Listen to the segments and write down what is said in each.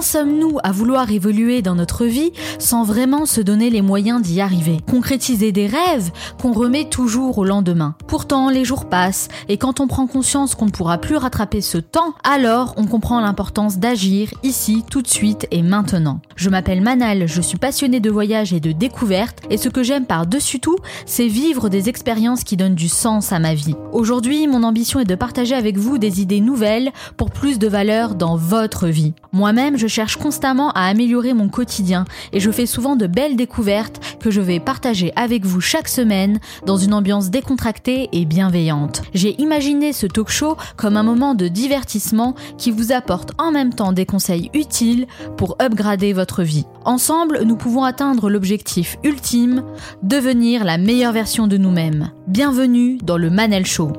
Sommes-nous à vouloir évoluer dans notre vie sans vraiment se donner les moyens d'y arriver? Concrétiser des rêves qu'on remet toujours au lendemain. Pourtant, les jours passent et quand on prend conscience qu'on ne pourra plus rattraper ce temps, alors on comprend l'importance d'agir ici, tout de suite et maintenant. Je m'appelle Manal, je suis passionnée de voyage et de découverte et ce que j'aime par-dessus tout, c'est vivre des expériences qui donnent du sens à ma vie. Aujourd'hui, mon ambition est de partager avec vous des idées nouvelles pour plus de valeur dans votre vie. Moi-même, je cherche constamment à améliorer mon quotidien et je fais souvent de belles découvertes que je vais partager avec vous chaque semaine dans une ambiance décontractée et bienveillante. J'ai imaginé ce talk show comme un moment de divertissement qui vous apporte en même temps des conseils utiles pour upgrader votre vie. Ensemble, nous pouvons atteindre l'objectif ultime, devenir la meilleure version de nous-mêmes. Bienvenue dans le Manel Show.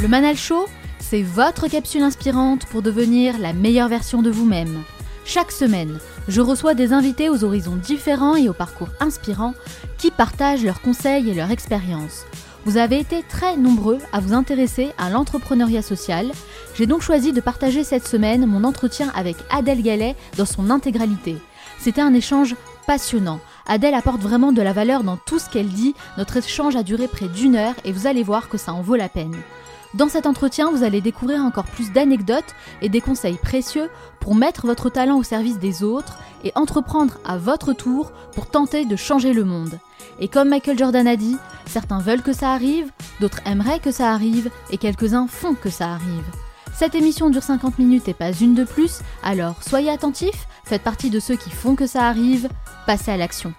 Le Manal Show, c'est votre capsule inspirante pour devenir la meilleure version de vous-même. Chaque semaine, je reçois des invités aux horizons différents et aux parcours inspirants qui partagent leurs conseils et leurs expériences. Vous avez été très nombreux à vous intéresser à l'entrepreneuriat social. J'ai donc choisi de partager cette semaine mon entretien avec Adèle Gallet dans son intégralité. C'était un échange passionnant. Adèle apporte vraiment de la valeur dans tout ce qu'elle dit. Notre échange a duré près d'une heure et vous allez voir que ça en vaut la peine. Dans cet entretien, vous allez découvrir encore plus d'anecdotes et des conseils précieux pour mettre votre talent au service des autres et entreprendre à votre tour pour tenter de changer le monde. Et comme Michael Jordan a dit, certains veulent que ça arrive, d'autres aimeraient que ça arrive et quelques-uns font que ça arrive. Cette émission dure 50 minutes et pas une de plus, alors soyez attentifs, faites partie de ceux qui font que ça arrive, passez à l'action.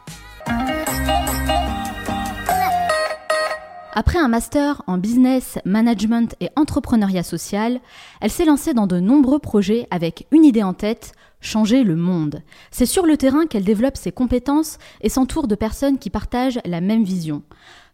Après un master en business, management et entrepreneuriat social, elle s'est lancée dans de nombreux projets avec une idée en tête, changer le monde. C'est sur le terrain qu'elle développe ses compétences et s'entoure de personnes qui partagent la même vision.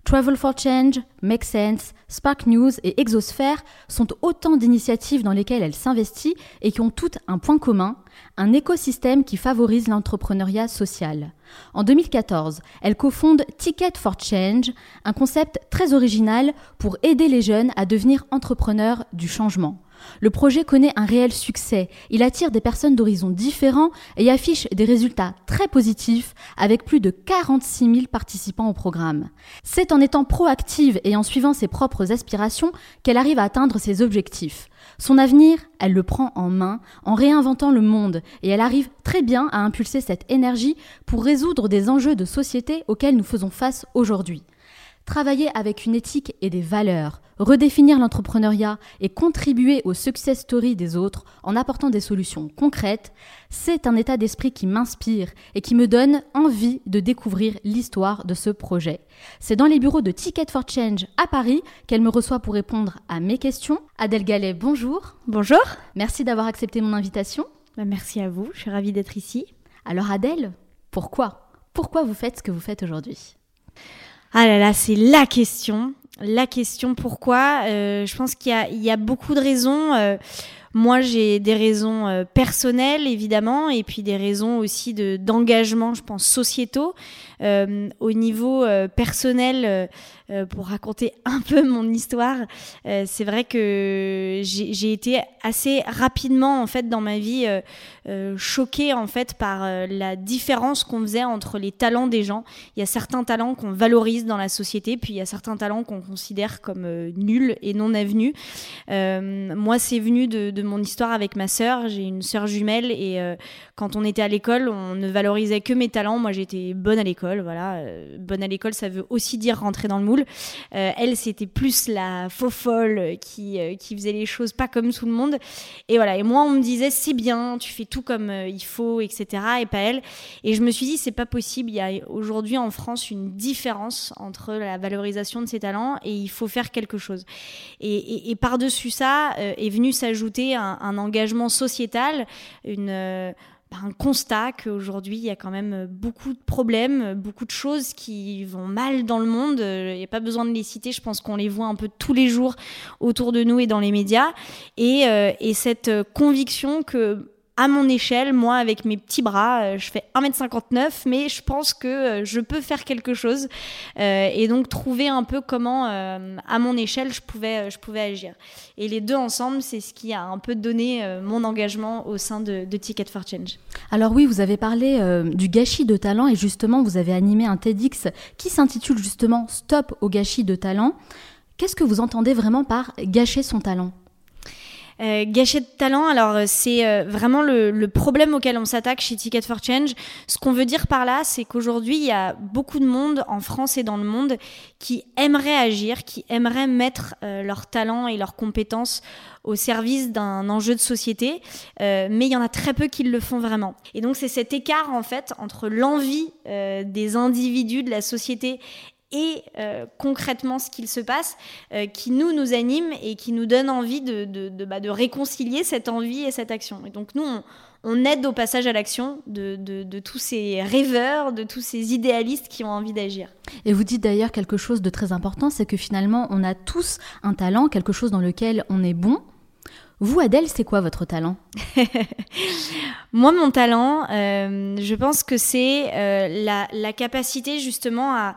Travel for Change, Make Sense, Spark News et Exosphere sont autant d'initiatives dans lesquelles elle s'investit et qui ont toutes un point commun, un écosystème qui favorise l'entrepreneuriat social. En 2014, elle cofonde Ticket for Change, un concept très original pour aider les jeunes à devenir entrepreneurs du changement. Le projet connaît un réel succès. Il attire des personnes d'horizons différents et affiche des résultats très positifs avec plus de 46 000 participants au programme. C'est en étant proactive et en suivant ses propres aspirations qu'elle arrive à atteindre ses objectifs. Son avenir, elle le prend en main en réinventant le monde et elle arrive très bien à impulser cette énergie pour résoudre des enjeux de société auxquels nous faisons face aujourd'hui. Travailler avec une éthique et des valeurs, redéfinir l'entrepreneuriat et contribuer aux success stories des autres en apportant des solutions concrètes, c'est un état d'esprit qui m'inspire et qui me donne envie de découvrir l'histoire de ce projet. C'est dans les bureaux de Ticket for Change à Paris qu'elle me reçoit pour répondre à mes questions. Adèle Gallet, bonjour. Bonjour. Merci d'avoir accepté mon invitation. Bah, merci à vous, je suis ravie d'être ici. Alors Adèle, pourquoi? Pourquoi vous faites ce que vous faites aujourd'hui? Ah là là, c'est la question. La question pourquoi? Euh, Je pense qu'il y, a, beaucoup de raisons. Euh, moi, j'ai des raisons euh, personnelles, évidemment, et puis des raisons aussi d'engagement, je pense, sociétaux. au niveau personnel, euh, pour raconter un peu mon histoire, euh, c'est vrai que j'ai été assez rapidement en fait dans ma vie euh, choquée en fait par la différence qu'on faisait entre les talents des gens. Il y a certains talents qu'on valorise dans la société, puis il y a certains talents qu'on considère comme nuls et non avenus. moi, c'est venu de, de, mon histoire avec ma sœur. J'ai une sœur jumelle et quand on était à l'école, on ne valorisait que mes talents. Moi, j'étais bonne à l'école. Voilà, bonne à l'école, ça veut aussi dire rentrer dans le moule. Euh, elle, c'était plus la faux folle qui, euh, qui faisait les choses pas comme tout le monde. Et voilà. Et moi, on me disait, c'est bien, tu fais tout comme euh, il faut, etc. Et pas elle. Et je me suis dit, c'est pas possible. Il y a aujourd'hui en France une différence entre la valorisation de ses talents et il faut faire quelque chose. Et, par-dessus ça est venu s'ajouter un, un, engagement sociétal, une un constat qu'aujourd'hui, il y a quand même beaucoup de problèmes, beaucoup de choses qui vont mal dans le monde. Il n'y a pas besoin de les citer, je pense qu'on les voit un peu tous les jours autour de nous et dans les médias. Et, euh, et cette conviction que à mon échelle, moi avec mes petits bras, je fais 1m59, mais je pense que je peux faire quelque chose. et donc trouver un peu comment, à mon échelle, je pouvais, je pouvais agir. Et les deux ensemble, c'est ce qui a un peu donné mon engagement au sein de, de, Ticket for Change. Alors oui, vous avez parlé du gâchis de talent et justement, vous avez animé un TEDx qui s'intitule justement Stop au gâchis de talent. Qu'est-ce que vous entendez vraiment par gâcher son talent? Euh, gâcher de talent, alors euh, c'est euh, vraiment le, problème auquel on s'attaque chez Ticket for Change. Ce qu'on veut dire par là, c'est qu'aujourd'hui, il y a beaucoup de monde en France et dans le monde qui aimerait agir, qui aimerait mettre leur talent et leurs compétences au service d'un enjeu de société, mais il y en a très peu qui le font vraiment. Et donc c'est cet écart en fait entre l'envie des individus de la société et euh, concrètement ce qu'il se passe, euh, qui nous nous anime et qui nous donne envie de, de, bah, de, réconcilier cette envie et cette action. Et donc nous, on, aide au passage à l'action de, de, tous ces rêveurs, de tous ces idéalistes qui ont envie d'agir. Et vous dites d'ailleurs quelque chose de très important, c'est que finalement, on a tous un talent, quelque chose dans lequel on est bon. Vous, Adèle, c'est quoi votre talent? Moi, mon talent, euh, je pense que c'est la, la capacité justement à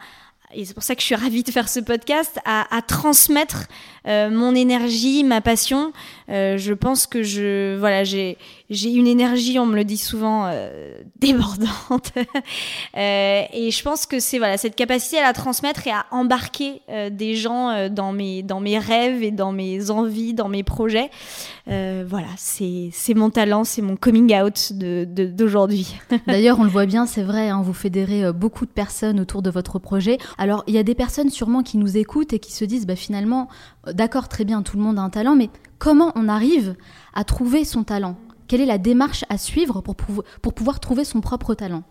et c'est pour ça que je suis ravie de faire ce podcast, à, à transmettre euh, mon énergie, ma passion. Euh, je pense que je, voilà, j'ai, j'ai une énergie, on me le dit souvent, euh, débordante. Et je pense que c'est voilà cette capacité à la transmettre et à embarquer des gens dans mes dans mes rêves et dans mes envies, dans mes projets. voilà, c'est c'est mon talent, c'est mon coming out de, d'aujourd'hui. D'ailleurs, on le voit bien, c'est vrai, hein, vous fédérez beaucoup de personnes autour de votre projet. Alors, il y a des personnes sûrement qui nous écoutent et qui se disent, bah finalement, d'accord, très bien, tout le monde a un talent, mais comment on arrive à trouver son talent? Quelle est la démarche à suivre pour, pour pouvoir trouver son propre talent?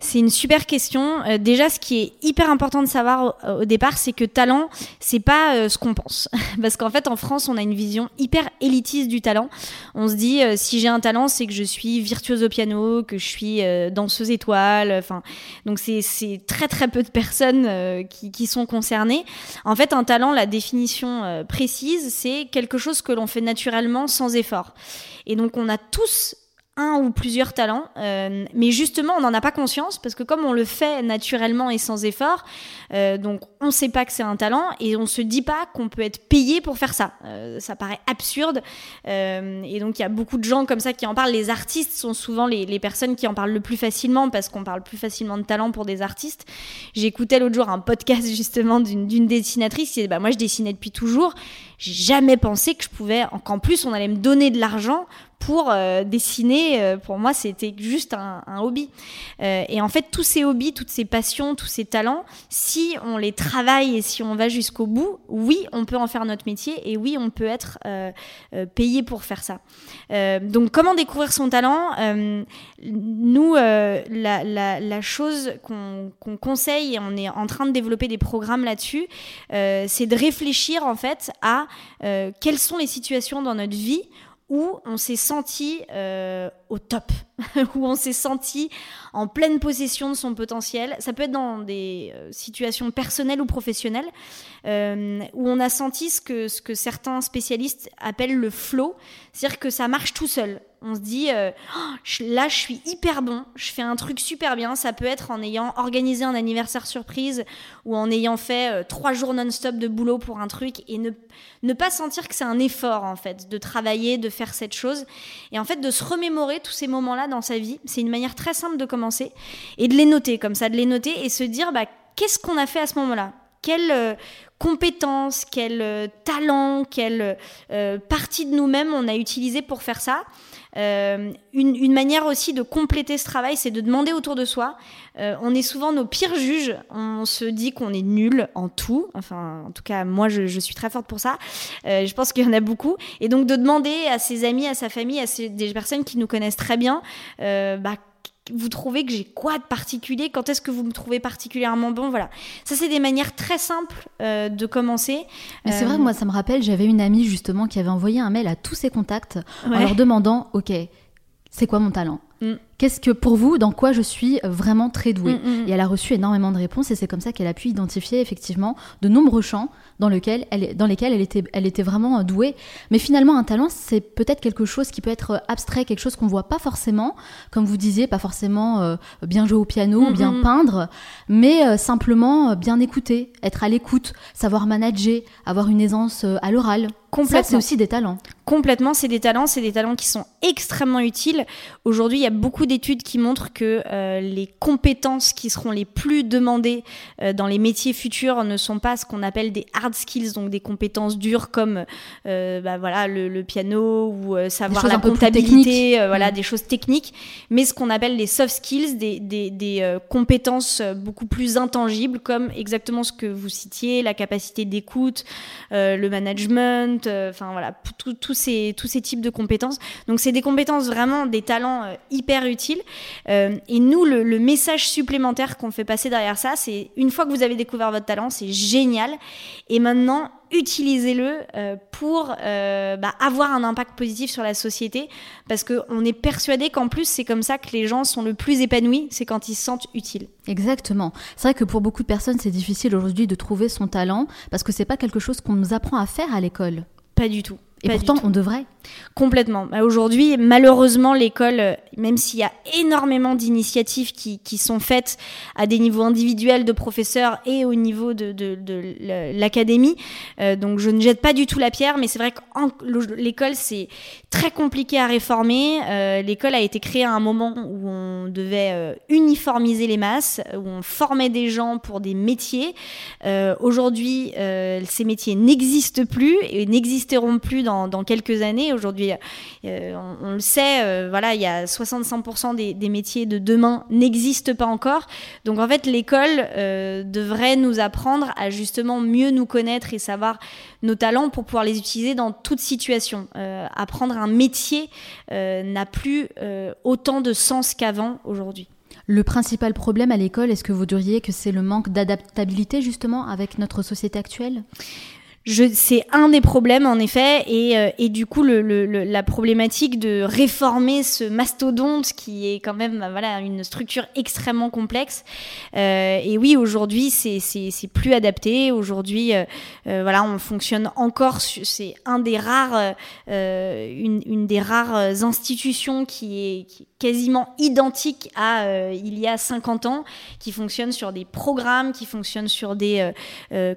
C'est une super question. Euh, déjà, ce qui est hyper important de savoir au, départ, c'est que talent, c'est pas euh, ce qu'on pense. Parce qu'en fait, en France, on a une vision hyper élitiste du talent. On se dit, euh, si j'ai un talent, c'est que je suis virtuose au piano, que je suis danseuse étoile. Enfin, donc c'est très très peu de personnes qui, qui, sont concernées. En fait, un talent, la définition précise, c'est quelque chose que l'on fait naturellement sans effort. Et donc, on a tous un ou plusieurs talents, euh, mais justement on n'en a pas conscience parce que comme on le fait naturellement et sans effort, euh, donc on ne sait pas que c'est un talent et on se dit pas qu'on peut être payé pour faire ça. Euh, ça paraît absurde et donc il y a beaucoup de gens comme ça qui en parlent. Les artistes sont souvent les, les personnes qui en parlent le plus facilement parce qu'on parle plus facilement de talent pour des artistes. J'écoutais l'autre jour un podcast justement d'une dessinatrice qui disait bah moi je dessinais depuis toujours, j'ai jamais pensé que je pouvais qu'en plus on allait me donner de l'argent pour euh, dessiner, euh, pour moi, c'était juste un, hobby. Euh, et en fait, tous ces hobbies, toutes ces passions, tous ces talents, si on les travaille et si on va jusqu'au bout, oui, on peut en faire notre métier et oui, on peut être payé pour faire ça. donc, comment découvrir son talent? Nous, la, la, chose qu'on conseille, et on est en train de développer des programmes là-dessus, c'est de réfléchir en fait à quelles sont les situations dans notre vie où on s'est senti euh, au top, où on s'est senti en pleine possession de son potentiel. Ça peut être dans des euh, situations personnelles ou professionnelles, euh, où on a senti ce que, ce que certains spécialistes appellent le flow, c'est-à-dire que ça marche tout seul. On se dit, euh, oh, là, je suis hyper bon, je fais un truc super bien. Ça peut être en ayant organisé un anniversaire surprise ou en ayant fait trois jours non-stop de boulot pour un truc et ne, ne pas sentir que c'est un effort, en fait, de travailler, de faire cette chose. Et en fait, de se remémorer tous ces moments-là dans sa vie. C'est une manière très simple de commencer et de les noter, comme ça, de les noter et se dire, bah, qu'est-ce qu'on a fait à ce moment-là? Quelle euh, compétence, quel talent, quelle partie de nous-mêmes on a utilisé pour faire ça? Euh, une, manière aussi de compléter ce travail, c'est de demander autour de soi. Euh, on est souvent nos pires juges. On se dit qu'on est nul en tout. Enfin, en tout cas, moi, je, suis très forte pour ça. Euh, je pense qu'il y en a beaucoup. Et donc, de demander à ses amis, à sa famille, à des personnes qui nous connaissent très bien, bah, vous trouvez que j'ai quoi de particulier Quand est-ce que vous me trouvez particulièrement bon Voilà. Ça, c'est des manières très simples euh, de commencer. Mais c'est vrai, euh, moi, ça me rappelle, j'avais une amie justement qui avait envoyé un mail à tous ses contacts en leur demandant Ok, c'est quoi mon talent? Qu'est-ce que pour vous, dans quoi je suis vraiment très douée mm, mm, mm. Et elle a reçu énormément de réponses et c'est comme ça qu'elle a pu identifier effectivement de nombreux champs dans, lequel elle, dans lesquels elle était, elle était vraiment douée. Mais finalement, un talent, c'est peut-être quelque chose qui peut être abstrait, quelque chose qu'on voit pas forcément, comme vous disiez, pas forcément euh, bien jouer au piano, bien peindre, mais euh, simplement euh, bien écouter, être à l'écoute, savoir manager, avoir une aisance à l'oral. Complètement. c'est aussi des talents. Complètement, c'est des talents, c'est des talents qui sont extrêmement utiles. Aujourd'hui, il y a beaucoup d'études qui montrent que euh, les compétences qui seront les plus demandées euh, dans les métiers futurs ne sont pas ce qu'on appelle des hard skills, donc des compétences dures comme euh, bah, voilà le, piano ou savoir la comptabilité, voilà mm. des choses techniques, mais ce qu'on appelle les soft skills, des, des, des compétences beaucoup plus intangibles comme exactement ce que vous citiez, la capacité d'écoute, le management euh, enfin voilà, tous ces, tous ces types de compétences. Donc c'est des compétences vraiment, des talents euh, hyper utiles. Euh, et nous, le, message supplémentaire qu'on fait passer derrière ça, c'est une fois que vous avez découvert votre talent, c'est génial. Et maintenant, utilisez-le pour bah, avoir un impact positif sur la société parce qu'on est persuadé qu'en plus c'est comme ça que les gens sont le plus épanouis, c'est quand ils se sentent utiles. Exactement. C'est vrai que pour beaucoup de personnes c'est difficile aujourd'hui de trouver son talent parce que c'est pas quelque chose qu'on nous apprend à faire à l'école. Pas du tout. Et pourtant, on devrait. Complètement. Bah, aujourd'hui, malheureusement, l'école, euh, même s'il y a énormément d'initiatives qui, sont faites à des niveaux individuels de professeurs et au niveau de, l'académie, euh, donc je ne jette pas du tout la pierre, mais c'est vrai que l'école, c'est très compliqué à réformer. Euh, l'école a été créée à un moment où on devait uniformiser les masses, où on formait des gens pour des métiers. Aujourd'hui, ces métiers n'existent plus et n'existeront plus dans quelques années. Aujourd'hui, euh, on, le sait, euh, voilà, il y a 65% des, métiers de demain n'existent pas encore. Donc en fait, l'école euh, devrait nous apprendre à justement mieux nous connaître et savoir nos talents pour pouvoir les utiliser dans toute situation. apprendre un métier n'a plus autant de sens qu'avant aujourd'hui. Le principal problème à l'école, est-ce que vous diriez que c'est le manque d'adaptabilité justement avec notre société actuelle? C'est un des problèmes en effet, et, euh, et du coup le, le, la problématique de réformer ce mastodonte qui est quand même bah, voilà une structure extrêmement complexe. Euh, et oui, aujourd'hui c'est plus adapté. Aujourd'hui, euh, euh, voilà, on fonctionne encore. C'est un des rares, euh, une, une, des rares institutions qui est, quasiment identique à il y a 50 ans, qui fonctionne sur des programmes, qui fonctionne sur des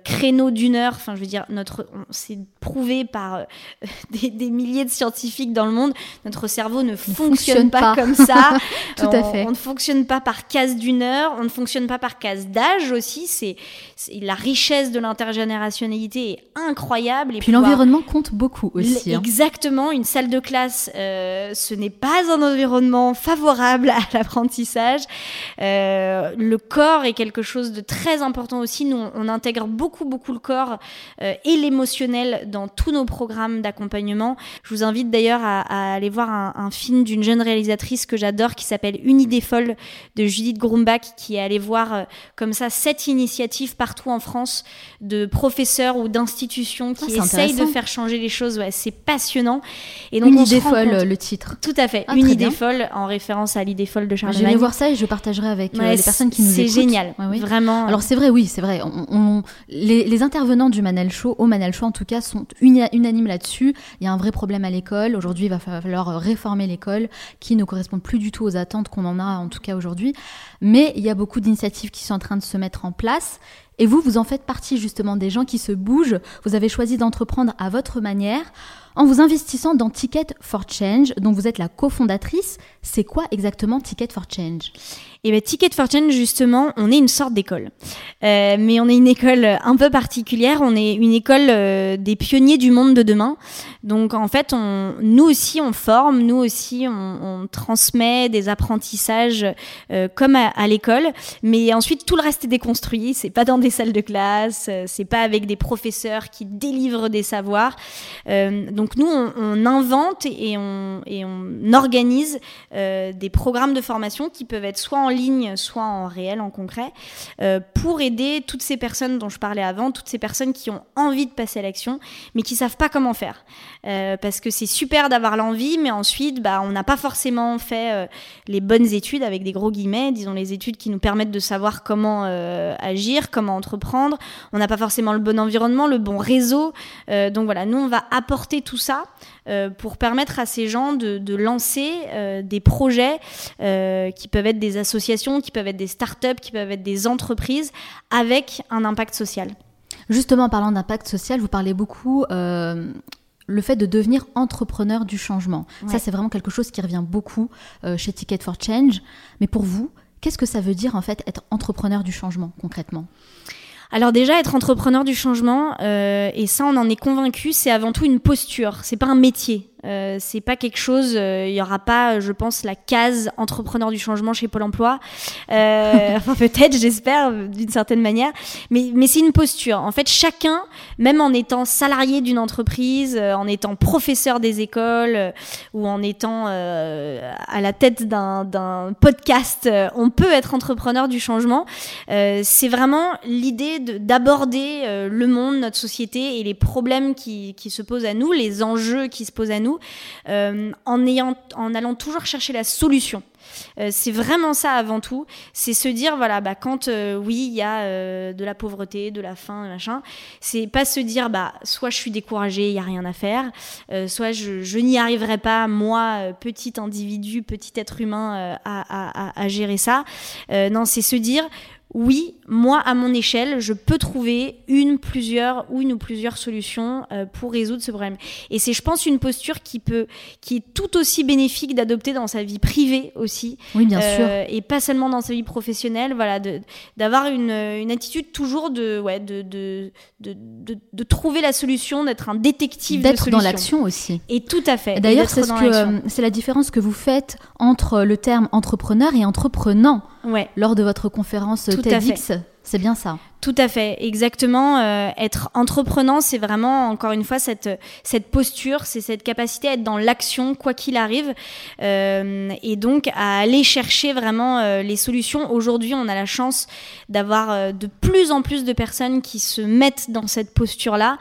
créneaux d'une heure. Enfin, je veux dire notre, c'est prouvé par euh, des, milliers de scientifiques dans le monde, notre cerveau ne fonctionne, pas, comme ça. Tout à fait. On ne fonctionne pas par case d'une heure, on ne fonctionne pas par case d'âge aussi. C'est, la richesse de l'intergénérationnalité est incroyable. Et puis l'environnement compte beaucoup aussi. Hein. Exactement. Une salle de classe, euh, ce n'est pas un environnement favorable à l'apprentissage. Euh, le corps est quelque chose de très important aussi. Nous, on, intègre beaucoup, beaucoup le corps et l'émotionnel dans tous nos programmes d'accompagnement. Je vous invite d'ailleurs à, aller voir un, film d'une jeune réalisatrice que j'adore qui s'appelle Une idée folle de Judith Grumbach qui est allée voir euh, comme ça sept initiatives partout en France de professeurs ou d'institutions qui ah, essayent de faire changer les choses. Ouais, c'est passionnant. Et donc, Une idée folle, le titre. Tout à fait. Ah, Une idée folle en référence à l'idée folle de Charles Je vais voir ça et je partagerai avec euh, les personnes qui nous écoutent. C'est génial. Vraiment. Alors c'est vrai, oui, c'est vrai. On, les, les, intervenants du Manel Show, au Manel Show en tout cas, sont unanime là-dessus. Il y a un vrai problème à l'école. Aujourd'hui, il va falloir réformer l'école qui ne correspond plus du tout aux attentes qu'on en a, en tout cas aujourd'hui. Mais il y a beaucoup d'initiatives qui sont en train de se mettre en place. Et vous, vous en faites partie justement des gens qui se bougent. Vous avez choisi d'entreprendre à votre manière en vous investissant dans Ticket for Change, dont vous êtes la cofondatrice. C'est quoi exactement Ticket for Change? Et bien, Ticket for Change, justement, on est une sorte d'école. Euh, mais on est une école un peu particulière. On est une école euh, des pionniers du monde de demain. Donc, en fait, nous aussi, on forme, nous aussi, on, transmet des apprentissages euh, comme à, l'école. Mais ensuite, tout le reste est déconstruit. C'est pas dans des les salles de classe, c'est pas avec des professeurs qui délivrent des savoirs. donc nous, on, invente et on, et on organise des programmes de formation qui peuvent être soit en ligne, soit en réel, en concret, pour aider toutes ces personnes dont je parlais avant, toutes ces personnes qui ont envie de passer à l'action, mais qui savent pas comment faire. parce que c'est super d'avoir l'envie, mais ensuite, bah, on n'a pas forcément fait les bonnes études, avec des gros guillemets, disons les études qui nous permettent de savoir comment euh, agir, comment entreprendre. On n'a pas forcément le bon environnement, le bon réseau. Euh, donc voilà, nous, on va apporter tout ça euh, pour permettre à ces gens de, lancer des projets qui peuvent être des associations, qui peuvent être des startups, qui peuvent être des entreprises avec un impact social. Justement, en parlant d'impact social, vous parlez beaucoup le fait de devenir entrepreneur du changement. Ça, c'est vraiment quelque chose qui revient beaucoup chez Ticket for Change. Mais pour vous, Qu'est-ce que ça veut dire en fait être entrepreneur du changement concrètement? Alors déjà, être entrepreneur du changement, euh, et ça on en est convaincu, c'est avant tout une posture, c'est pas un métier. Euh, c'est pas quelque chose, euh, il y aura pas, je pense, la case entrepreneur du changement chez Pôle Emploi. Euh, enfin peut-être, j'espère, d'une certaine manière. Mais, mais c'est une posture. En fait, chacun, même en étant salarié d'une entreprise, en étant professeur des écoles ou en étant à la tête d'un podcast, on peut être entrepreneur du changement. c'est vraiment l'idée d'aborder le monde, notre société et les problèmes qui, qui se posent à nous, les enjeux qui se posent à nous euh, en, ayant, en allant toujours chercher la solution. Euh, c'est vraiment ça avant tout. C'est se dire, voilà, bah, quand euh, oui, il y a de la pauvreté, de la faim, machin, c'est pas se dire, bah, soit je suis découragé, il n'y a rien à faire, soit je, n'y arriverai pas, moi, petit individu, petit être humain, à, gérer ça. non, c'est se dire, oui, moi, à mon échelle, je peux trouver une, plusieurs ou une ou plusieurs solutions euh, pour résoudre ce problème. Et c'est, je pense, une posture qui peut, qui est tout aussi bénéfique d'adopter dans sa vie privée aussi. Oui, bien sûr. Euh, et pas seulement dans sa vie professionnelle. Voilà, d'avoir une, une, attitude toujours de, ouais, de, de, de, de trouver la solution, d'être un détective d'être dans l'action aussi. Et tout à fait. D'ailleurs, c'est ce que, c'est la différence que vous faites entre le terme entrepreneur et entreprenant ouais. lors de votre conférence TEDx. C'est bien ça. Tout à fait, exactement. Euh, être entreprenant, c'est vraiment, encore une fois, cette, cette posture, c'est cette capacité à être dans l'action, quoi qu'il arrive, euh, et donc à aller chercher vraiment euh, les solutions. Aujourd'hui, on a la chance d'avoir de plus en plus de personnes qui se mettent dans cette posture-là.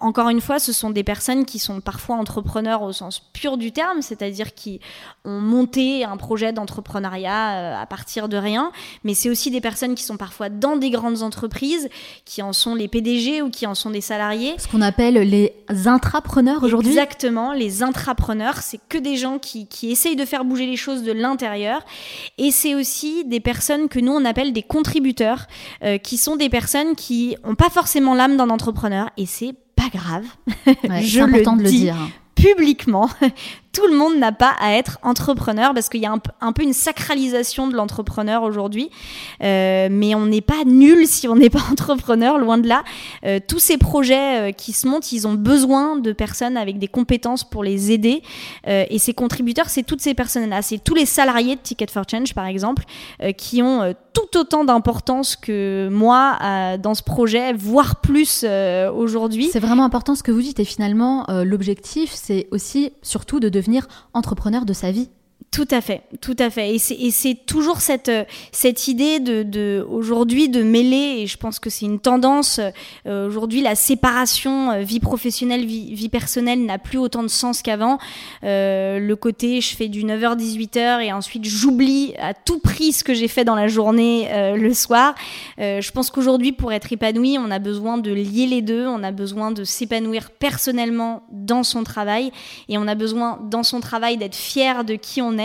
encore une fois, ce sont des personnes qui sont parfois entrepreneurs au sens pur du terme, c'est-à-dire qui ont monté un projet d'entrepreneuriat à partir de rien, mais c'est aussi des personnes qui sont parfois dans des grandes entreprises qui en sont les PDG ou qui en sont des salariés. Ce qu'on appelle les intrapreneurs aujourd'hui Exactement, les intrapreneurs, c'est que des gens qui, qui essayent de faire bouger les choses de l'intérieur. Et c'est aussi des personnes que nous, on appelle des contributeurs, euh, qui sont des personnes qui n'ont pas forcément l'âme d'un entrepreneur. Et c'est pas grave. Je le important de le dire publiquement tout le monde n'a pas à être entrepreneur parce qu'il y a un, peu une sacralisation de l'entrepreneur aujourd'hui. Euh, mais on n'est pas nul si on n'est pas entrepreneur, loin de là. Euh, tous ces projets euh, qui se montent, ils ont besoin de personnes avec des compétences pour les aider. et ces contributeurs, c'est toutes ces personnes-là. C'est tous les salariés de Ticket for Change, par exemple, qui ont tout autant d'importance que moi dans ce projet, voire plus aujourd'hui. C'est vraiment important ce que vous dites. Et finalement, l'objectif, c'est aussi surtout de devenir devenir entrepreneur de sa vie. Tout à fait, tout à fait. Et c'est toujours cette, euh, cette idée de, de aujourd'hui de mêler, et je pense que c'est une tendance, euh, aujourd'hui la séparation euh, vie professionnelle, vie, vie personnelle n'a plus autant de sens qu'avant. le côté je fais du 9h-18h et ensuite j'oublie à tout prix ce que j'ai fait dans la journée le soir. je pense qu'aujourd'hui pour être épanoui, on a besoin de lier les deux, on a besoin de s'épanouir personnellement dans son travail et on a besoin dans son travail d'être fier de qui on est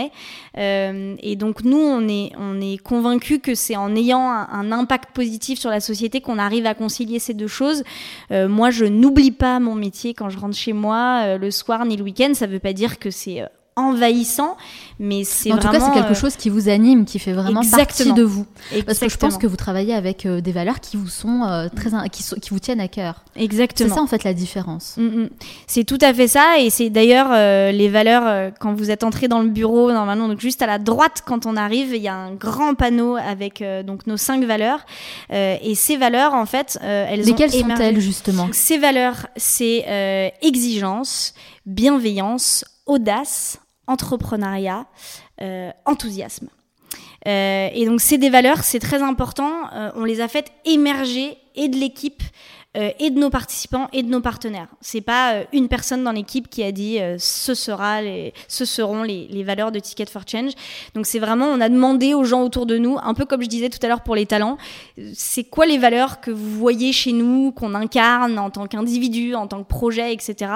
euh, et donc nous, on est, on est convaincus que c'est en ayant un, impact positif sur la société qu'on arrive à concilier ces deux choses. Euh, moi, je n'oublie pas mon métier quand je rentre chez moi euh, le soir ni le week-end. Ça ne veut pas dire que c'est envahissant, mais c'est En tout cas, c'est quelque chose qui vous anime, qui fait vraiment partie de vous. Exactement. Parce que je pense que vous travaillez avec euh, des valeurs qui vous sont euh, très, in- qui, vous tiennent à cœur. C'est Exactement. ça en fait la différence. Mm, mm. C'est tout à fait ça, et c'est d'ailleurs euh, les valeurs euh, quand vous êtes entré dans le bureau normalement, donc juste à la droite quand on arrive, il y a un grand panneau avec euh, donc nos cinq valeurs, Euh, et ces valeurs en fait, euh, elles Lesquelles ont sont-elles justement? Donc, Ces valeurs, c'est euh, exigence, bienveillance, audace, entrepreneuriat, euh, enthousiasme. Euh, et donc, c'est des valeurs, c'est très important. Euh, on les a faites émerger et de l'équipe. Euh, et de nos participants et de nos partenaires. C'est pas euh, une personne dans l'équipe qui a dit euh, ce sera les, ce seront les, valeurs de Ticket for Change. Donc c'est vraiment on a demandé aux gens autour de nous, un peu comme je disais tout à l'heure pour les talents, c'est quoi les valeurs que vous voyez chez nous, qu'on incarne en tant qu'individu, en tant que projet, etc.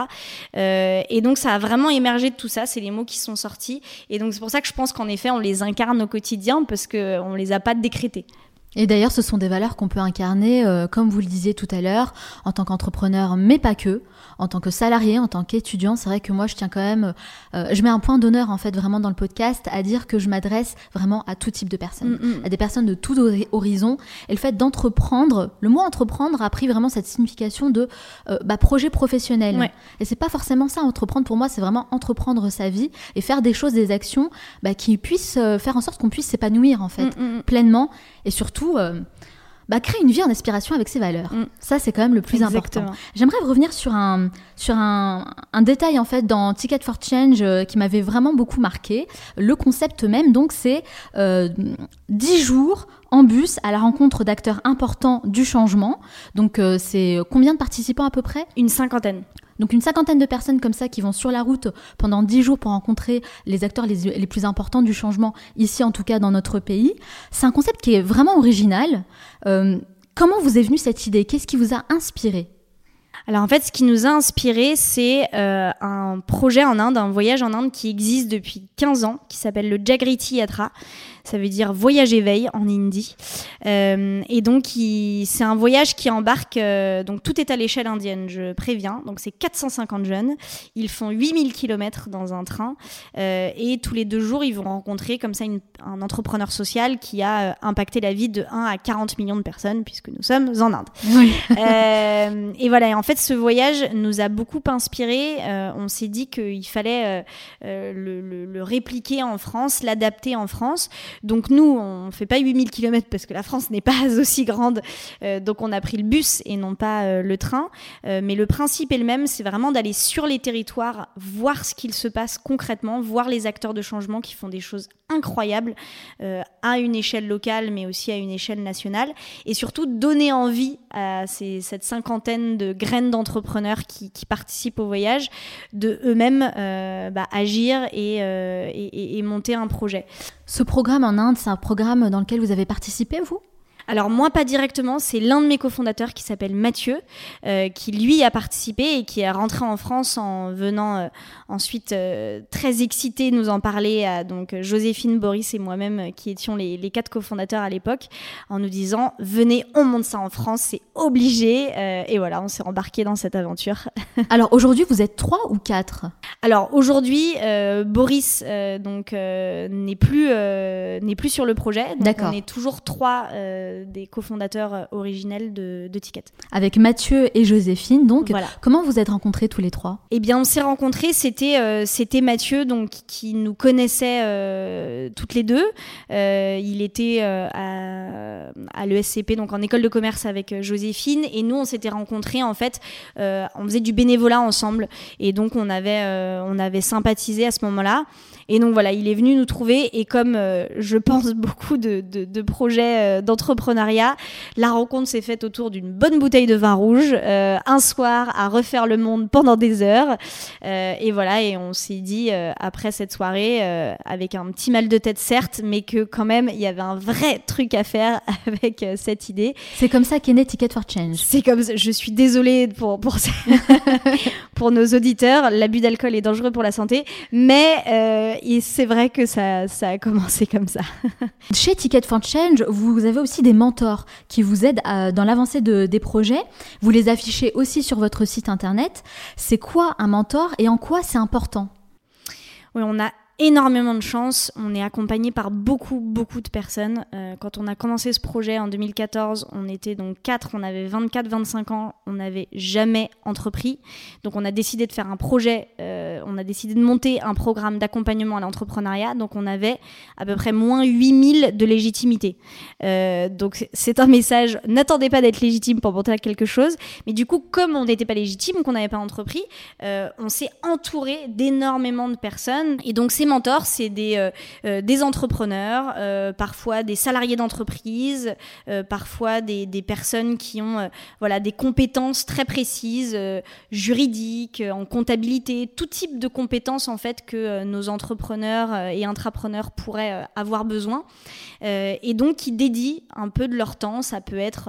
Et donc ça a vraiment émergé de tout ça. C'est les mots qui sont sortis. Et donc c'est pour ça que je pense qu'en effet on les incarne au quotidien parce que on les a pas décrétés. Et d'ailleurs, ce sont des valeurs qu'on peut incarner, euh, comme vous le disiez tout à l'heure, en tant qu'entrepreneur, mais pas que, en tant que salarié, en tant qu'étudiant. C'est vrai que moi, je tiens quand même, euh, je mets un point d'honneur en fait vraiment dans le podcast à dire que je m'adresse vraiment à tout type de personnes, Mm, mm. à des personnes de tout hori- horizon. Et le fait d'entreprendre, le mot entreprendre a pris vraiment cette signification de euh, bah, projet professionnel. Ouais. Et c'est pas forcément ça. Entreprendre pour moi, c'est vraiment entreprendre sa vie et faire des choses, des actions bah, qui puissent euh, faire en sorte qu'on puisse s'épanouir en fait Mm, pleinement et surtout euh, bah, créer une vie en aspiration avec ses valeurs. Mm. Ça, c'est quand même le plus Exactement. important. J'aimerais revenir sur un, sur un, un détail en fait dans Ticket for Change euh, qui m'avait vraiment beaucoup marqué. Le concept même, donc, c'est euh, 10 jours en bus à la rencontre d'acteurs importants du changement. Donc, euh, c'est combien de participants à peu près? Une cinquantaine. Donc une cinquantaine de personnes comme ça qui vont sur la route pendant dix jours pour rencontrer les acteurs les, plus importants du changement, ici en tout cas dans notre pays. C'est un concept qui est vraiment original. Euh, comment vous est venue cette idée? Qu'est-ce qui vous a inspiré? Alors en fait, ce qui nous a inspiré, c'est euh, un projet en Inde, un voyage en Inde qui existe depuis 15 ans, qui s'appelle le Jagriti Yatra. Ça veut dire voyage éveil en hindi. Euh, et donc, c'est un voyage qui embarque, euh, donc tout est à l'échelle indienne, je préviens. Donc, c'est 450 jeunes. Ils font 8000 km dans un train. Euh, et tous les deux jours, ils vont rencontrer comme ça une- un entrepreneur social qui a impacté la vie de 1 à 40 millions de personnes, puisque nous sommes en Inde. Oui. Et voilà, et en fait, ce voyage nous a beaucoup inspiré. On s'est dit qu'il fallait le, le- le répliquer en France, l'adapter en France. Donc nous, on fait pas 8000 km parce que la France n'est pas aussi grande. Euh, donc on a pris le bus et non pas euh, le train. Euh, mais le principe est le même, c'est vraiment d'aller sur les territoires, voir ce qu'il se passe concrètement, voir les acteurs de changement qui font des choses incroyables à une échelle locale, mais aussi à une échelle nationale et surtout donner envie à cette cinquantaine de graines d'entrepreneurs qui, participent au voyage de eux-mêmes euh, bah, agir euh, et- et monter un projet. Ce programme en Inde, c'est un programme dans lequel vous avez participé, vous? Alors moi pas directement, c'est l'un de mes cofondateurs qui s'appelle Mathieu, euh, qui lui a participé et qui est rentré en France en venant euh, ensuite euh, très excité nous en parler à donc Joséphine, Boris et moi-même qui étions les, les quatre cofondateurs à l'époque, en nous disant venez on monte ça en France, c'est obligé et voilà on s'est embarqué dans cette aventure. Alors aujourd'hui, vous êtes trois ou quatre? Alors aujourd'hui, Boris donc n'est plus n'est plus sur le projet. Donc. On est toujours trois euh, des cofondateurs euh, originels de, de Ticket. Avec Mathieu et Joséphine, donc. Voilà. Comment vous êtes rencontrés tous les trois? Eh bien, on s'est rencontrés. C'était euh, c'était Mathieu donc qui nous connaissait euh, toutes les deux. Il était à, à l'ESCP donc en école de commerce avec Joséphine et nous on s'était rencontrés en fait. on faisait du bénévolat ensemble et donc on avait on avait sympathisé à ce moment-là. Et donc voilà, il est venu nous trouver et comme euh, je pense beaucoup de, de, de projets euh, d'entrepreneuriat, la rencontre s'est faite autour d'une bonne bouteille de vin rouge, euh, un soir à refaire le monde pendant des heures. Et voilà, et on s'est dit après cette soirée, avec un petit mal de tête certes, mais que quand même il y avait un vrai truc à faire avec cette idée. C'est comme ça qu'est né Ticket for Change. C'est comme ça- je suis désolée pour pour, pour nos auditeurs, l'abus d'alcool est dangereux pour la santé, mais et c'est vrai que ça ça a commencé comme ça. Chez Ticket for Change, vous avez aussi des mentors qui vous aident à- dans l'avancée de- des projets. Vous les affichez aussi sur votre site internet. C'est quoi un mentor et en quoi c'est important? Oui, on a énormément de chance. On est accompagné par beaucoup, beaucoup de personnes. Euh, quand on a commencé ce projet en 2014, on était donc 4, on avait 24-25 ans, on n'avait jamais entrepris. Donc on a décidé de faire un projet, euh, on a décidé de monter un programme d'accompagnement à l'entrepreneuriat. Donc on avait à peu près moins 8000 de légitimité. Euh, donc c'est un message, n'attendez pas d'être légitime pour monter à quelque chose. Mais du coup, comme on n'était pas légitime, qu'on n'avait pas entrepris, on s'est entouré d'énormément de personnes. Et donc ces mentors, c'est des, euh, euh, entrepreneurs, euh, parfois des salariés d'entreprise, parfois des, des, personnes qui ont voilà, des compétences très précises, juridiques, en comptabilité, tout type de compétences en fait que nos entrepreneurs et intrapreneurs pourraient avoir besoin. et donc qui dédient un peu de leur temps, ça peut être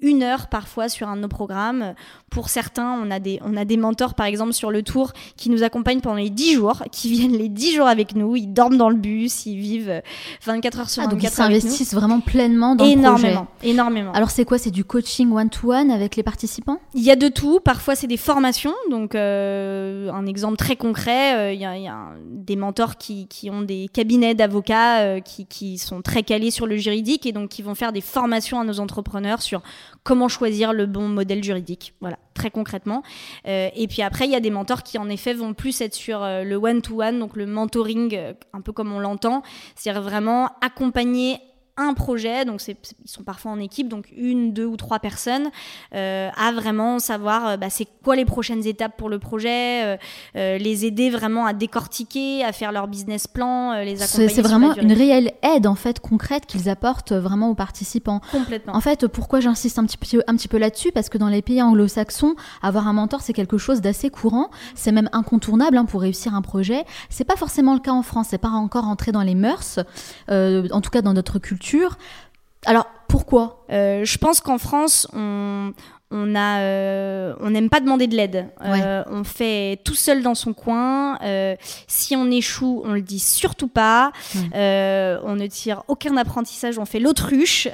une heure parfois sur un de nos programmes. Pour certains, on a des, on a des mentors par exemple sur le tour qui nous accompagnent pendant les 10 jours, qui viennent les 10 jours avec nous, ils dorment dans le bus, ils vivent 24 heures sur 24 ah, donc ils s'investissent vraiment pleinement dans énormément, le projet. Énormément. Alors c'est quoi? C'est du coaching one-to-one avec les participants? Il y a de tout. Parfois c'est des formations. Donc euh, un exemple très concret, euh, il y, a des mentors qui, qui ont des cabinets d'avocats euh, qui, qui sont très calés sur le juridique et donc qui vont faire des formations à nos entrepreneurs sur comment choisir le bon modèle juridique. Voilà très concrètement. Euh, et puis après, il y a des mentors qui en effet vont plus être sur euh, le one-to-one, donc le mentoring, euh, un peu comme on l'entend, c'est-à-dire vraiment accompagner un projet, donc ils sont parfois en équipe, donc une, deux ou trois personnes, euh, à vraiment savoir euh, bah, c'est quoi les prochaines étapes pour le projet, euh, les aider vraiment à décortiquer, à faire leur business plan, les accompagner. C'est vraiment une réelle aide en fait concrète qu'ils apportent vraiment aux participants. Complètement. En fait, pourquoi j'insiste un petit peu, un petit peu là-dessus? Parce que dans les pays anglo-saxons, avoir un mentor c'est quelque chose d'assez courant, c'est même incontournable hein, pour réussir un projet. C'est pas forcément le cas en France, c'est pas encore entré dans les mœurs, en tout cas dans notre culture alors, pourquoi? Euh, Je pense qu'en France, on, on a euh, on n'aime pas demander de l'aide. Euh, on fait tout seul dans son coin. Si on échoue on le dit surtout pas. On ne tire aucun apprentissage on fait l'autruche.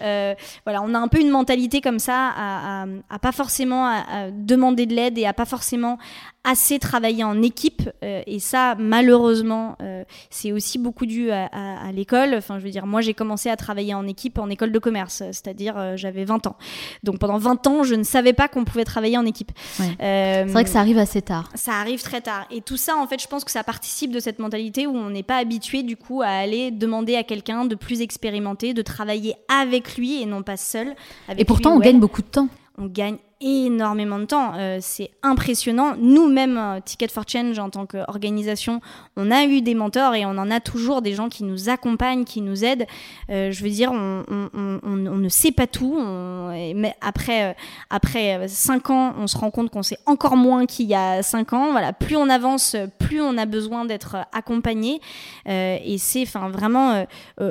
Voilà on a un peu une mentalité comme ça à, à, pas forcément à, demander de l'aide et à pas forcément assez travailler en équipe euh, et ça malheureusement euh, c'est aussi beaucoup dû à, l'école. Enfin je veux dire moi j'ai commencé à travailler en équipe en école de commerce c'est-à-dire euh, j'avais 20 ans. Donc pendant 20 ans je ne savais pas qu'on pouvait travailler en équipe. C'est vrai que ça arrive assez tard. ça arrive très tard. Et tout ça en fait je pense que ça participe de cette mentalité où on n'est pas habitué du coup à aller demander à quelqu'un de plus expérimenté de travailler avec lui et non pas seul et pourtant on gagne beaucoup de temps on gagne énormément de temps. Euh, c'est impressionnant. Nous-mêmes, euh, Ticket for Change, en tant qu'organisation, on a eu des mentors et on en a toujours des gens qui nous accompagnent, qui nous aident. Euh, je veux dire, on, ne sait pas tout. mais après, après 5 ans, on se rend compte qu'on sait encore moins qu'il y a 5 ans. Voilà, plus on avance, plus on a besoin d'être accompagné. et c'est enfin vraiment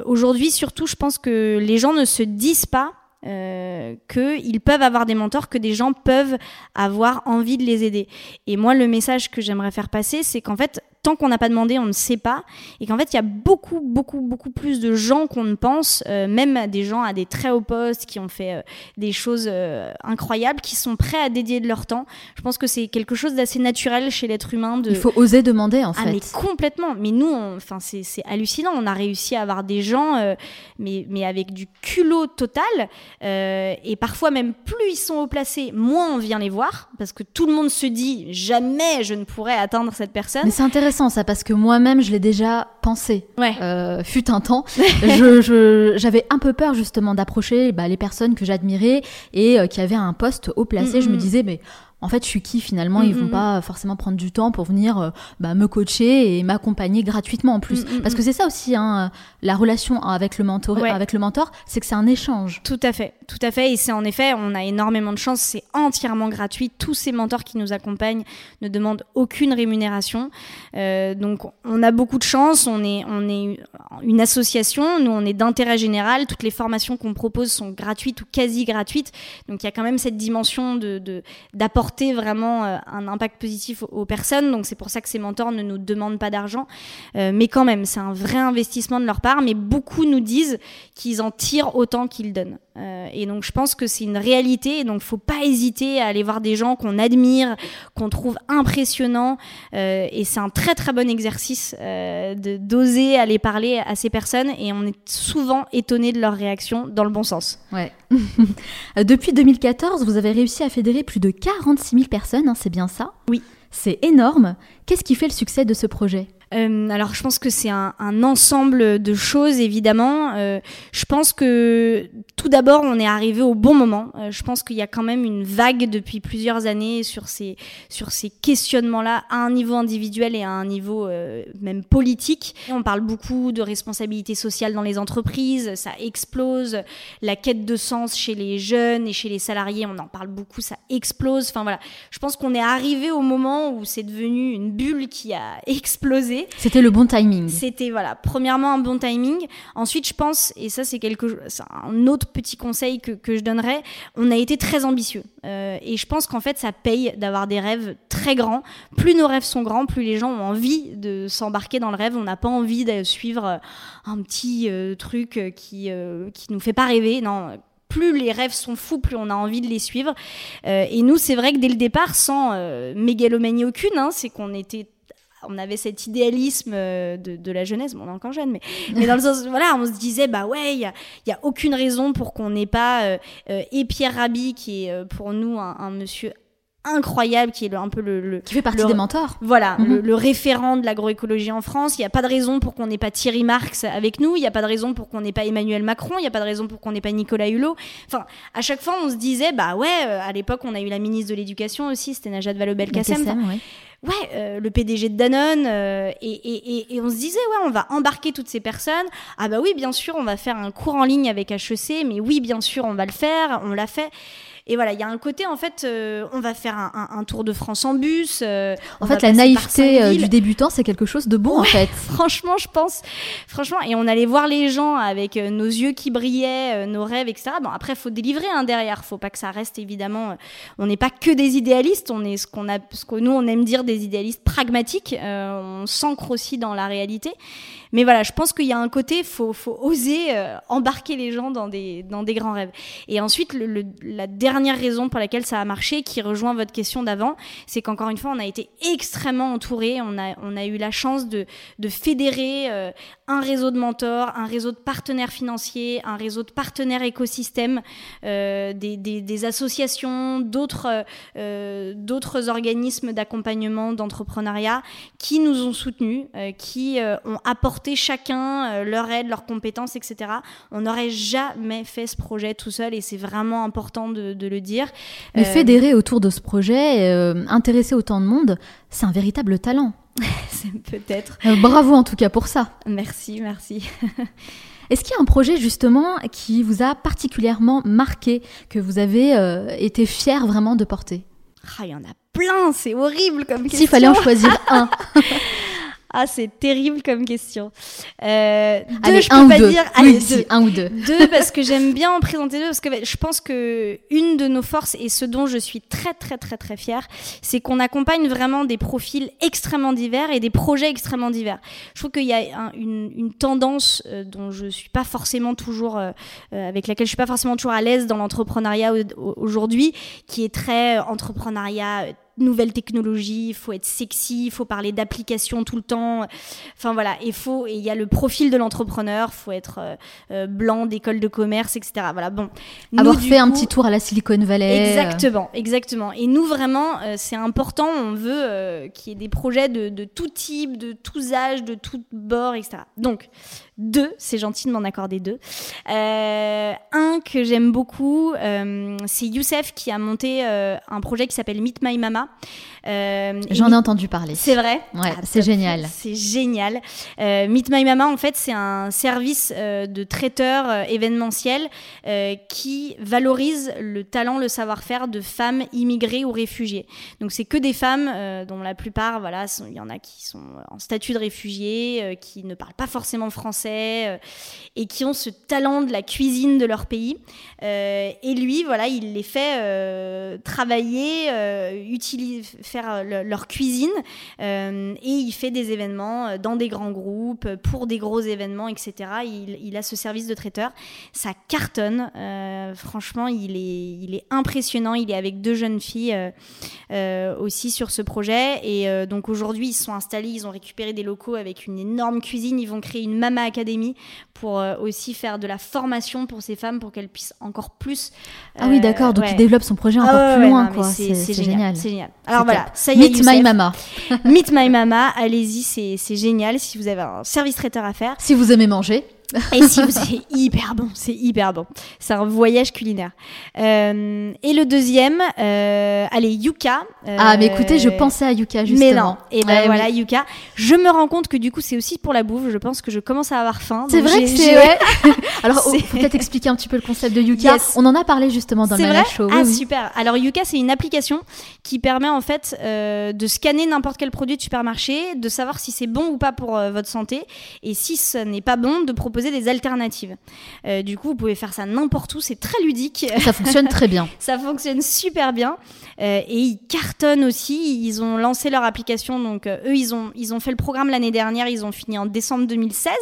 aujourd'hui, surtout, je pense que les gens ne se disent pas euh, qu'ils peuvent avoir des mentors, que des gens peuvent avoir envie de les aider. Et moi, le message que j'aimerais faire passer, c'est qu'en fait, tant qu'on n'a pas demandé, on ne sait pas. Et qu'en fait, il y a beaucoup, beaucoup, beaucoup plus de gens qu'on ne pense, euh, même des gens à des très hauts postes qui ont fait euh, des choses euh, incroyables, qui sont prêts à dédier de leur temps. Je pense que c'est quelque chose d'assez naturel chez l'être humain. De... Il faut oser demander, en fait. Ah, mais complètement. Mais nous, enfin, c'est hallucinant. On a réussi à avoir des gens, mais, mais avec du culot total. et parfois, même plus ils sont haut placés, moins on vient les voir, parce que tout le monde se dit jamais je ne pourrais atteindre cette personne. Mais c'est intéressant ça parce que moi-même je l'ai déjà pensé. Ouais. Euh, fut un temps, je, j'avais un peu peur justement d'approcher bah, les personnes que j'admirais et euh, qui avaient un poste haut placé. Je me disais mais en fait, je suis qui finalement Ils vont pas forcément prendre du temps pour venir euh, bah, me coacher et m'accompagner gratuitement en plus. Parce que c'est ça aussi, hein, la relation avec le mentor, avec le mentor, c'est que c'est un échange. Tout à fait, tout à fait. Et c'est en effet, on a énormément de chance. C'est entièrement gratuit. Tous ces mentors qui nous accompagnent ne demandent aucune rémunération. Euh, donc, on a beaucoup de chance. On est, on est une association. Nous, on est d'intérêt général. Toutes les formations qu'on propose sont gratuites ou quasi gratuites. Donc, il y a quand même cette dimension de d'apporter apporter vraiment un impact positif aux, personnes. Donc c'est pour ça que ces mentors ne nous demandent pas d'argent. mais quand même, c'est un vrai investissement de leur part. Mais beaucoup nous disent qu'ils en tirent autant qu'ils donnent. Euh, et donc je pense que c'est une réalité, et donc faut pas hésiter à aller voir des gens qu'on admire, qu'on trouve impressionnants, euh, et c'est un très très bon exercice euh, d'oser aller parler à ces personnes, et on est souvent étonné de leur réaction dans le bon sens. Ouais. Depuis 2014, vous avez réussi à fédérer plus de 46 000 personnes, hein, c'est bien ça? Oui. C'est énorme. Qu'est-ce qui fait le succès de ce projet? Euh, alors, je pense que c'est un, ensemble de choses, évidemment. Euh, je pense que tout d'abord, on est arrivé au bon moment. Euh, je pense qu'il y a quand même une vague depuis plusieurs années sur ces, sur ces questionnements-là, à un niveau individuel et à un niveau même politique. On parle beaucoup de responsabilité sociale dans les entreprises, ça explose. La quête de sens chez les jeunes et chez les salariés, on en parle beaucoup, ça explose. Enfin voilà, je pense qu'on est arrivé au moment où c'est devenu une bulle qui a explosé. C'était le bon timing. C'était voilà, premièrement un bon timing. Ensuite, je pense, et ça c'est quelque, un autre petit conseil que, que, je donnerais, on a été très ambitieux. Euh, et je pense qu'en fait, ça paye d'avoir des rêves très grands. Plus nos rêves sont grands, plus les gens ont envie de s'embarquer dans le rêve. On n'a pas envie de suivre euh, un petit euh, truc qui qui nous fait pas rêver. Non plus les rêves sont fous, plus on a envie de les suivre. et nous, c'est vrai que dès le départ, sans mégalomanie aucune, hein, c'est qu'on était on avait cet idéalisme euh, de, la jeunesse, bon, on est encore jeune, mais, mais dans le sens, voilà, on se disait, bah ouais, il n'y a, aucune raison pour qu'on n'ait pas euh, euh, et Pierre Rabhi, qui est pour nous un, monsieur incroyable qui est un peu le, qui fait partie des mentors. voilà mhm. le, référent de l'agroécologie en France. Il n'y a pas de raison pour qu'on n'ait pas Thierry Marx avec nous. Il n'y a pas de raison pour qu'on n'ait pas Emmanuel Macron. Il n'y a pas de raison pour qu'on n'ait pas Nicolas Hulot. Enfin à chaque fois on se disait bah ouais à l'époque on a eu la ministre de l'éducation aussi c'était Najat Vallaud-Belkacem ouais, euh, le PDG de Danone, euh, et, et, on se disait, ouais, on va embarquer toutes ces personnes. Ah bah oui, bien sûr, on va faire un cours en ligne avec HEC, mais oui, bien sûr, on va le faire, on l'a fait. Et voilà, il y a un côté, en fait, euh, on va faire un, tour de France en bus. Euh, en fait, la naïveté euh, du débutant, c'est quelque chose de bon, en fait. Franchement, je pense. Franchement, et on allait voir les gens avec nos yeux qui brillaient, nos rêves, etc. Bon, après, il faut délivrer hein, derrière. faut pas que ça reste, évidemment. on n'est pas que des idéalistes, on est ce qu'on a, ce que nous, on aime dire des idéalistes pragmatiques. on s'ancre aussi dans la réalité. Mais voilà, je pense qu'il y a un côté, faut, faut oser euh, embarquer les gens dans des, dans des grands rêves. Et ensuite, la dernière raison pour laquelle ça a marché, qui rejoint votre question d'avant, c'est qu'encore une fois, on a été extrêmement entouré. On a, on a eu la chance de, de fédérer euh, un réseau de mentors, un réseau de partenaires financiers, un réseau de partenaires écosystèmes, euh, des, des, des, associations, d'autres euh, d'autres organismes d'accompagnement, d'entrepreneuriat qui nous ont soutenus, qui ont apporté chacun euh, leur aide, leurs compétences, etc. On n'aurait jamais fait ce projet tout seul et c'est vraiment important de, le dire. Mais euh, fédérer autour de ce projet, euh, intéresser autant de monde, c'est un véritable talent. c'est peut-être. bravo en tout cas pour ça. Merci, merci. Est-ce qu'il y a un projet justement qui vous a particulièrement marqué, que vous avez été fier vraiment de porter? Ah, Il y en a plein, c'est horrible comme question. S'il fallait en choisir un. Ah, c'est terrible comme question. Euh, deux, allez, je peux pas deux. dire. Allez, deux. un ou deux. Deux parce que j'aime bien en présenter deux parce que je pense que une de nos forces et ce dont je suis très très très très fière, c'est qu'on accompagne vraiment des profils extrêmement divers et des projets extrêmement divers. Je trouve qu'il y a une, une, tendance euh, dont je suis pas forcément toujours euh, euh, avec laquelle je suis pas forcément toujours à l'aise dans l'entrepreneuriat aujourd'hui, qui est très entrepreneuriat nouvelles technologies, il faut être sexy, il faut parler d'applications tout le temps. Enfin voilà, il faut et il y a le profil de l'entrepreneur, faut être euh, euh, blanc d'école de commerce, etc. Voilà, bon. Avoir fait un petit tour à la Silicon Valley. Exactement, exactement. Et nous vraiment, euh, c'est important. On veut qu'il y ait des projets de, de, tout type, de tous âges, de tout bord, etc. Donc deux, c'est gentil de m'en accorder deux. Euh, un que j'aime beaucoup, euh, c'est Youssef qui a monté euh, un projet qui s'appelle Meet My Mama. J'en ai entendu parler. C'est vrai Ouais, ah, c'est génial. C'est génial. Meet My Mama, en fait, c'est un service de traiteur événementiel qui valorise le talent, le savoir-faire de femmes immigrées ou réfugiées. Donc, c'est que des femmes dont la plupart, voilà, il y en a qui sont en statut de réfugiés, qui ne parlent pas forcément français français et qui ont ce talent de la cuisine de leur pays. et lui, voilà, il les fait travailler, utiliser, faire leur cuisine et il fait des événements dans des grands groupes, pour des gros événements, etc. Il, a ce service de traiteur. Ça cartonne. franchement, il est, il est impressionnant. Il est avec deux jeunes filles euh, euh, aussi sur ce projet. Et euh, donc aujourd'hui, ils sont installés, ils ont récupéré des locaux avec une énorme cuisine. Ils vont créer une Mama Academy pour aussi faire de la formation pour ces femmes pour qu'elles puissent encore plus. ah oui, d'accord. Donc il développe son projet encore ah plus loin, quoi. C'est génial. C'est génial. Alors voilà, ça y est. Meet My Mama. Meet My Mama. Allez-y, c'est génial si vous avez un service traiteur à faire. Si vous aimez manger. Et si c'est hyper bon, c'est hyper bon. C'est un voyage culinaire. Euh, et le deuxième, euh, allez, Yuka. Euh, ah, mais écoutez, je pensais à Yuka justement. Mais non. Et ben voilà, Yuka. Je me rends compte que du coup, c'est aussi pour la bouffe. Je pense que je commence à avoir faim. C'est vrai que c'est. Ouais. Alors, oh, faut peut-être expliquer un petit peu le concept de Yuka. On en a parlé justement dans le vrai show. Ah, super. Alors, Yuka, c'est une application qui permet en fait de scanner n'importe quel produit de supermarché, de savoir si c'est bon ou pas pour votre santé, et si ce n'est pas bon, de proposer des alternatives. Euh, du coup, vous pouvez faire ça n'importe où, c'est très ludique. Ça fonctionne très bien. ça fonctionne super bien. Euh, et ils cartonnent aussi. Ils ont lancé leur application. Donc, euh, eux, ils ont, ils ont fait le programme l'année dernière. Ils ont fini en décembre 2016.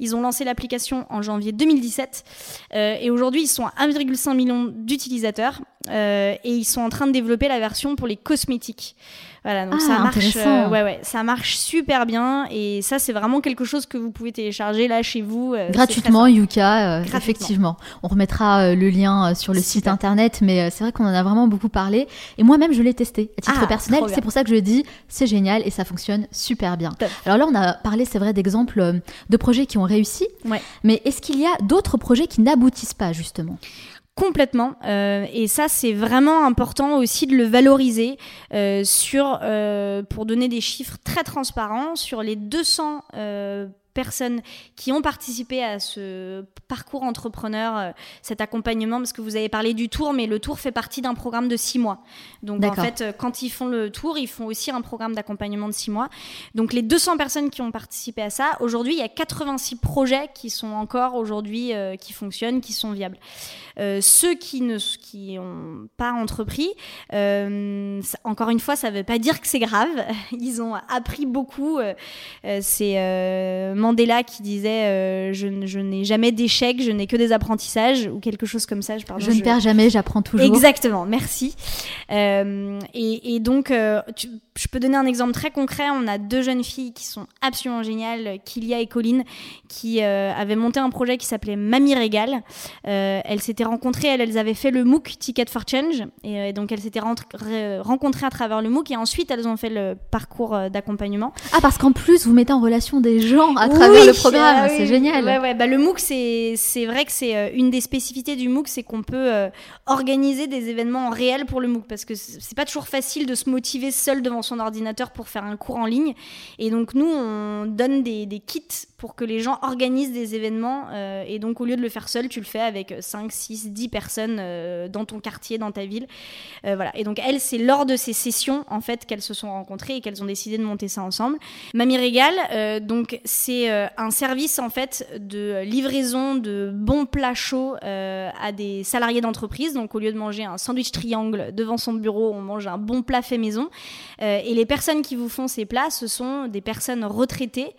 Ils ont lancé l'application en janvier 2017. et aujourd'hui, ils sont à 1,5 million d'utilisateurs. et ils sont en train de développer la version pour les cosmétiques. Voilà, donc ça ah, marche, euh, ouais, ouais, ça marche super bien et ça c'est vraiment quelque chose que vous pouvez télécharger là chez vous euh, gratuitement. Yuka, euh, effectivement, on remettra le lien sur le site internet, mais c'est vrai qu'on en a vraiment beaucoup parlé et moi-même je l'ai testé. À titre ah, personnel. C'est pour ça que je dis c'est génial et ça fonctionne super bien. Alors là, on a parlé, c'est vrai, d'exemples de projets qui ont réussi, mais est-ce qu'il y a d'autres projets qui n'aboutissent pas justement? Complètement. Euh, et ça, c'est vraiment important aussi de le valoriser euh, sur, euh, pour donner des chiffres très transparents sur les 200 personnes qui ont participé à ce parcours entrepreneur, euh, cet accompagnement, parce que vous avez parlé du tour, mais le tour fait partie d'un programme de six mois. Donc en fait, euh, quand ils font le tour, ils font aussi un programme d'accompagnement de six mois. Donc les 200 personnes qui ont participé à ça, aujourd'hui, il y a 86 projets qui sont encore aujourd'hui, euh, qui fonctionnent, qui sont viables. ceux qui ne qui ont pas entrepris, encore une fois, ça ne veut pas dire que c'est grave. Ils ont appris beaucoup. c'est Mandela qui disait euh, je, n'ai jamais d'échecs, je n'ai que des apprentissages ou quelque chose comme ça. Je, je ne perds jamais, j'apprends toujours. Exactement, merci. Euh, et, donc, euh, je peux donner un exemple très concret. On a deux jeunes filles qui sont absolument géniales, Kilia et Colline, qui avaient monté un projet qui s'appelait Mamie Régal. elles s'étaient rencontrées, elles, avaient fait le MOOC Ticket for Change. Et, donc, elles s'étaient rencontrées à travers le MOOC et ensuite, elles ont fait le parcours d'accompagnement. Ah, parce qu'en plus, vous mettez en relation des gens à travers le programme. Ah c'est génial. Ouais, ouais. Bah, le MOOC, c'est vrai que c'est euh, une des spécificités du MOOC, c'est qu'on peut euh, organiser des événements en réel pour le MOOC parce que c'est pas toujours facile de se motiver seul devant son ordinateur pour faire un cours en ligne. Et donc, nous, on donne des, des kits pour que les gens organisent des événements. Euh, et donc, au lieu de le faire seul, tu le fais avec 5, 6, 10 personnes dans ton quartier, dans ta ville. voilà. Et donc, elles, c'est lors de ces sessions, en fait, qu'elles se sont rencontrées et qu'elles ont décidé de monter ça ensemble. Mamie Régal, donc, c'est euh, un service en fait de livraison de bons plats chauds euh, à des salariés d'entreprise. Donc au lieu de manger un sandwich triangle devant son bureau, on mange un bon plat fait maison. Euh, et les personnes qui vous font ces plats, ce sont des personnes retraitées,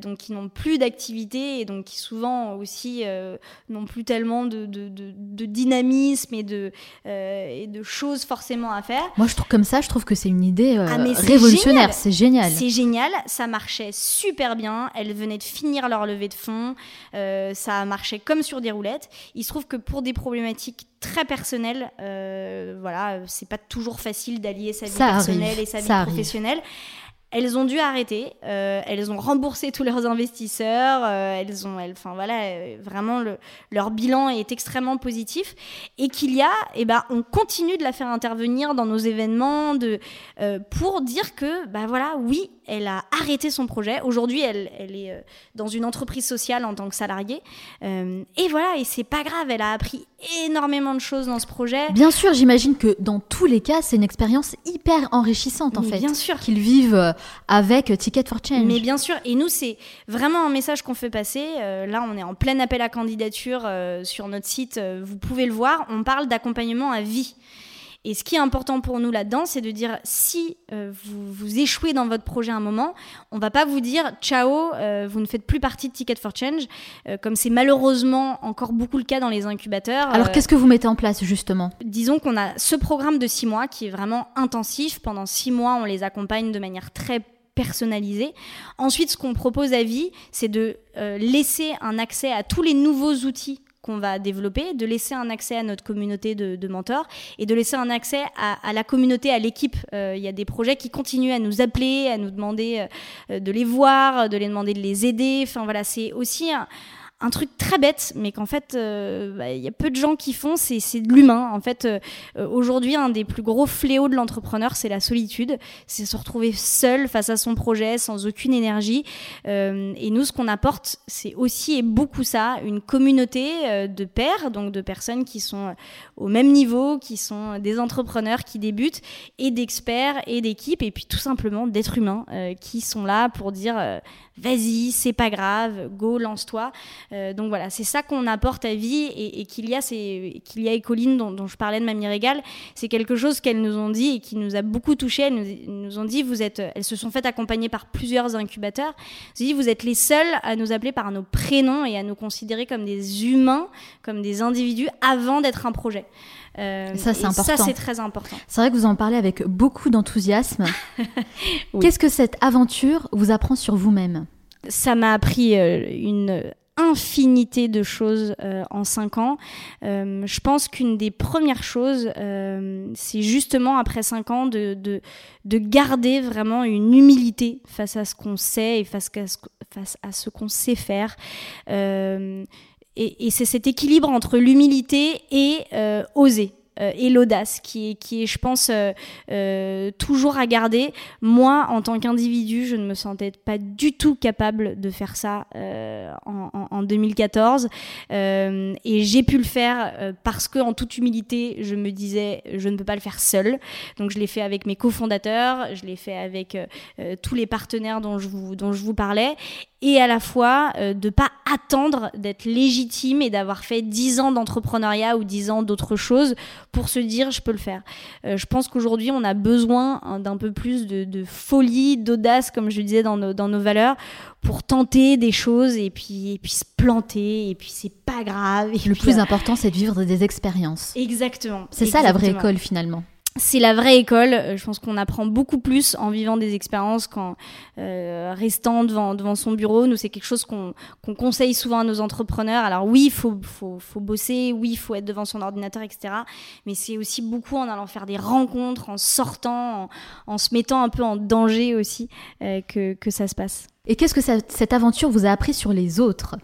donc qui n'ont plus d'activité et donc qui souvent aussi n'ont plus tellement de, de, dynamisme et de, et de choses forcément à faire. Moi je trouve comme ça, je trouve que c'est une idée ah, révolutionnaire. C'est génial. C'est génial. Ça marchait super bien. Elle venaient de finir leur levée de fonds. Euh, ça a marché comme sur des roulettes. Il se trouve que pour des problématiques très personnelles, euh, voilà, c'est pas toujours facile d'allier sa vie personnelle et sa vie professionnelle. Elles ont dû arrêter. Euh, elles ont remboursé tous leurs investisseurs. Euh, elles ont, enfin voilà, euh, vraiment le, leur bilan est extrêmement positif. Et qu'il y a, eh ben, on continue de la faire intervenir dans nos événements de, pour dire que, bah voilà, oui, elle a arrêté son projet. Aujourd'hui, elle, elle est euh, dans une entreprise sociale en tant que salariée. Euh, et voilà, et c'est pas grave, elle a appris énormément de choses dans ce projet. Bien sûr, j'imagine que dans tous les cas, c'est une expérience hyper enrichissante en Mais fait. bien sûr. Qu'ils vivent euh, avec Ticket for Change. Mais bien sûr, et nous, c'est vraiment un message qu'on fait passer. Euh, là, on est en plein appel à candidature euh, sur notre site, vous pouvez le voir. On parle d'accompagnement à vie. Et ce qui est important pour nous là-dedans, c'est de dire si euh, vous, vous échouez dans votre projet à un moment, on va pas vous dire ciao, euh, vous ne faites plus partie de Ticket for Change, euh, comme c'est malheureusement encore beaucoup le cas dans les incubateurs. Alors qu'est-ce que vous mettez en place justement? disons qu'on a ce programme de six mois qui est vraiment intensif. Pendant six mois, on les accompagne de manière très personnalisée. Ensuite, ce qu'on propose à vie, c'est de euh, laisser un accès à tous les nouveaux outils qu'on va développer, de laisser un accès à notre communauté de, mentors et de laisser un accès à, à la communauté, à l'équipe. Euh, Il y a des projets qui continuent à nous appeler, à nous demander euh, de les voir, de les demander de les aider. Enfin voilà, c'est aussi un, un truc très bête, mais qu'en fait, euh, bah, il y a peu de gens qui font, c'est de l'humain. En fait, euh, euh, aujourd'hui, un des plus gros fléaux de l'entrepreneur, c'est la solitude. C'est se retrouver seul face à son projet, sans aucune énergie. Et nous, ce qu'on apporte, c'est aussi et beaucoup ça, une communauté de pairs, donc de personnes qui sont au même niveau, qui sont des entrepreneurs qui débutent, et d'experts et d'équipes, et puis tout simplement d'êtres humains qui sont là pour dire vas-y, c'est pas grave, go, lance-toi. Euh, donc voilà, c'est ça qu'on apporte à vie et, et qu'il y a, c'est qu'il y a et Colline dont, dont je parlais de Mamie Régal, c'est quelque chose qu'elles nous ont dit et qui nous a beaucoup touché. Elles nous, nous ont dit, vous êtes, elles se sont faites accompagner par plusieurs incubateurs. Elles ont dit, vous êtes les seuls à nous appeler par nos prénoms et à nous considérer comme des humains, comme des individus avant d'être un projet. Euh, Ça, c'est important. Ça, c'est très important. C'est vrai que vous en parlez avec beaucoup d'enthousiasme. Oui. Qu'est-ce que cette aventure vous apprend sur vous-même? Ça m'a appris euh, une infinité de choses euh, en cinq ans. Euh, je pense qu'une des premières choses, euh, c'est justement après cinq ans de, de, de garder vraiment une humilité face à ce qu'on sait et face à ce, face à ce qu'on sait faire. Et, et c'est cet équilibre entre l'humilité et oser. Euh, Et l'audace, qui est, qui est, je pense, euh, euh, toujours à garder. Moi, en tant qu'individu, je ne me sentais pas du tout capable de faire ça en, en- en 2014. Euh, et j'ai pu le faire parce que, en toute humilité, je me disais, je ne peux pas le faire seul. Donc, je l'ai fait avec mes cofondateurs, je l'ai fait avec tous les partenaires dont je vous, dont je vous parlais. Et à la fois, euh, de pas attendre d'être légitime et d'avoir fait 10 ans d'entrepreneuriat ou 10 ans d'autre chose pour se dire, je peux le faire. Euh, je pense qu'aujourd'hui, on a besoin hein, d'un peu plus de, de folie, d'audace, comme je disais dans nos, dans nos valeurs, pour tenter des choses et puis, et puis se planter, et puis c'est pas grave. Et Le puis, plus euh, important, c'est de vivre des expériences. Exactement. C'est ça la vraie école finalement. C'est la vraie école. Euh, Je pense qu'on apprend beaucoup plus en vivant des expériences qu'en euh, restant devant, devant son bureau. Nous, c'est quelque chose qu'on conseille souvent à nos entrepreneurs. Alors oui, il faut, faut, faut bosser, oui, il faut être devant son ordinateur, etc. Mais c'est aussi beaucoup en allant faire des rencontres, en sortant, en, se mettant un peu en danger aussi, euh, que, que ça se passe. Et qu'est-ce que cette aventure vous a appris sur les autres?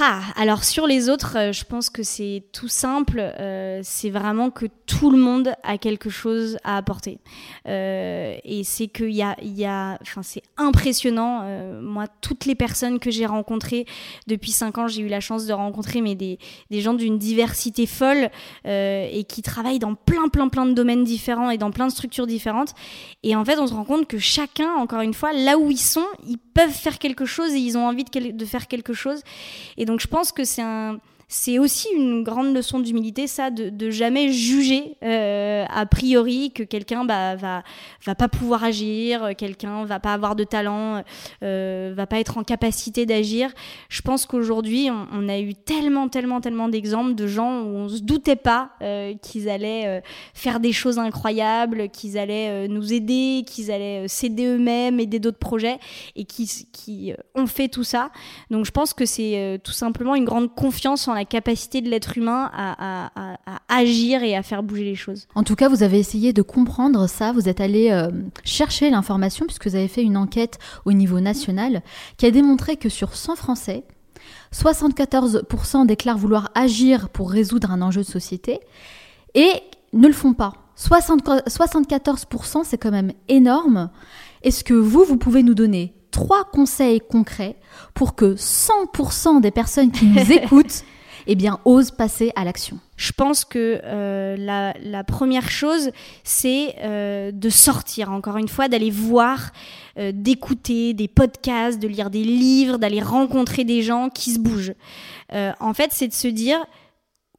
Ah, alors sur les autres, euh, je pense que c'est tout simple. euh, c'est vraiment que tout le monde a quelque chose à apporter. Euh, et c'est qu'il y a, y a, enfin, c'est impressionnant. euh, moi, toutes les personnes que j'ai rencontrées depuis cinq ans, j'ai eu la chance de rencontrer mais des, des gens d'une diversité folle euh, et qui travaillent dans plein, plein, plein de domaines différents et dans plein de structures différentes. Et en fait, on se rend compte que chacun, encore une fois, là où ils sont, ils peuvent faire quelque chose et ils ont envie de, faire quelque chose. Et donc je pense que c'est un c'est aussi une grande leçon d'humilité, ça, de, jamais juger euh, a priori que quelqu'un bah, va pas pouvoir agir, quelqu'un va pas avoir de talent, euh, va pas être en capacité d'agir. Je pense qu'aujourd'hui, on, a eu tellement, tellement, tellement d'exemples de gens où on se doutait pas euh, qu'ils allaient euh, faire des choses incroyables, qu'ils allaient nous aider, qu'ils allaient s'aider eux-mêmes, aider d'autres projets, et qui, qui ont fait tout ça. Donc je pense que c'est tout simplement une grande confiance en la capacité de l'être humain à, à- à- à agir et à faire bouger les choses. En tout cas, vous avez essayé de comprendre ça, vous êtes allé euh, chercher l'information puisque vous avez fait une enquête au niveau national qui a démontré que sur 100 Français, 74% déclarent vouloir agir pour résoudre un enjeu de société et ne le font pas. 74%, c'est quand même énorme. Est-ce que vous, vous pouvez nous donner trois conseils concrets pour que 100% des personnes qui nous écoutent eh bien, osent passer à l'action Je pense que euh, la, première chose, c'est euh, de sortir, encore une fois, d'aller voir, euh, d'écouter des podcasts, de lire des livres, d'aller rencontrer des gens qui se bougent. en fait, c'est de se dire,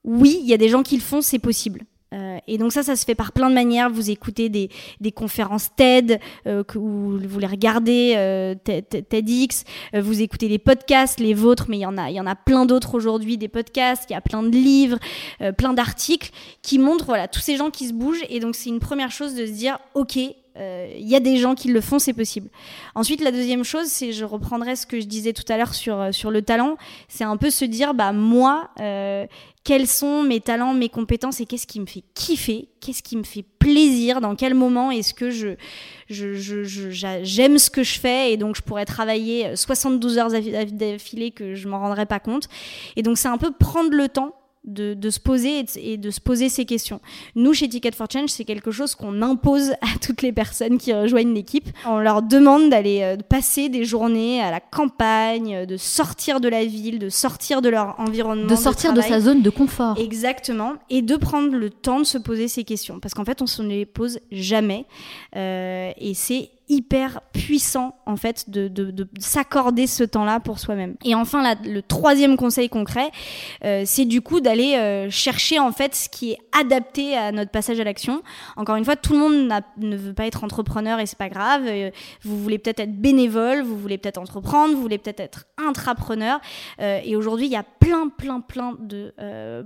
oui, il y a des gens qui le font, c'est possible. Euh, et donc ça, ça se fait par plein de manières. Vous écoutez des, des conférences TED, euh, vous, les regardez, euh, TEDx, euh, vous écoutez des podcasts, les vôtres, mais il y en a, il y en a plein d'autres aujourd'hui, des podcasts, il y a plein de livres, euh, plein d'articles qui montrent voilà tous ces gens qui se bougent. Et donc c'est une première chose de se dire, ok, il y a des gens qui le font, c'est possible. Ensuite, la deuxième chose, c'est, je reprendrai ce que je disais tout à l'heure sur, sur le talent, c'est un peu se dire, bah moi, euh, quels sont mes talents, mes compétences et qu'est-ce qui me fait kiffer, qu'est-ce qui me fait plaisir, dans quel moment est-ce que je, j'aime ce que je fais et donc je pourrais travailler 72 heures d'affilée que je m'en rendrais pas compte. Et donc c'est un peu prendre le temps de, se poser et de, se poser ces questions. Nous, chez Ticket for Change, c'est quelque chose qu'on impose à toutes les personnes qui rejoignent l'équipe. On leur demande d'aller euh, passer des journées à la campagne, euh, de sortir de la ville, de sortir de leur environnement. De sortir de, sa zone de confort. Exactement. Et de prendre le temps de se poser ces questions. Parce qu'en fait, on ne se les pose jamais. Euh, et c'est hyper puissant en fait de, de, de s'accorder ce temps-là pour soi-même. Et enfin, le troisième conseil concret, euh, c'est du coup d'aller euh, chercher en fait ce qui est adapté à notre passage à l'action. Encore une fois, tout le monde ne veut pas être entrepreneur et c'est pas grave. Euh, vous voulez peut-être être bénévole, vous voulez peut-être entreprendre, vous voulez peut-être être intrapreneur. Et aujourd'hui, il y a plein, plein, plein de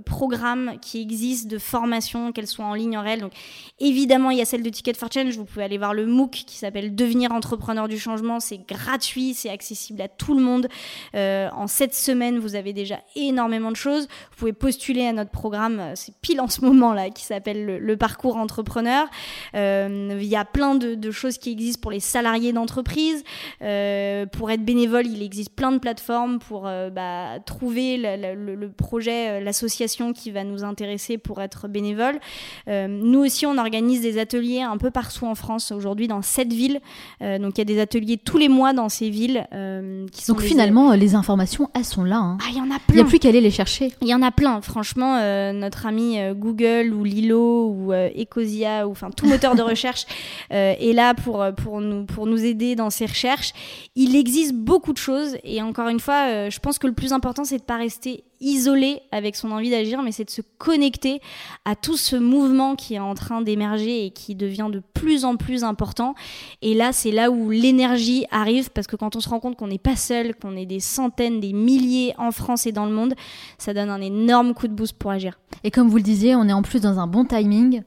programmes qui existent, de formations, qu'elles soient en ligne, en réel. Donc évidemment, il y a celle de Ticket for Change. Vous pouvez aller voir le MOOC qui s'appelle devenir entrepreneur du changement. C'est gratuit, c'est accessible à tout le monde. Euh, en sept semaines, vous avez déjà énormément de choses. Vous pouvez postuler à notre programme, euh, c'est pile en ce moment là, qui s'appelle le, parcours entrepreneur. Euh, il y a plein de, choses qui existent pour les salariés d'entreprise. pour être bénévole, il existe plein de plateformes pour bah, trouver le, projet, l'association qui va nous intéresser pour être bénévole. nous aussi, on organise des ateliers un peu partout en France aujourd'hui dans sept villes euh, donc il y a des ateliers tous les mois dans ces villes. Euh, qui sont donc finalement, les informations, elles sont là. Hein. Ah, il y en a plein. Il n'y a plus qu'à aller les chercher. Il y en a plein. Franchement, euh, notre ami Google ou Lilo ou Ecosia ou enfin tout moteur de recherche est là pour, pour, nous, pour nous aider dans ces recherches. Il existe beaucoup de choses et encore une fois, je pense que le plus important, c'est de ne pas rester isolé avec son envie d'agir, mais c'est de se connecter à tout ce mouvement qui est en train d'émerger et qui devient de plus en plus important. Et là, c'est là où l'énergie arrive, parce que quand on se rend compte qu'on n'est pas seul, qu'on est des centaines, des milliers en France et dans le monde, ça donne un énorme coup de boost pour agir. Et comme vous le disiez, on est en plus dans un bon timing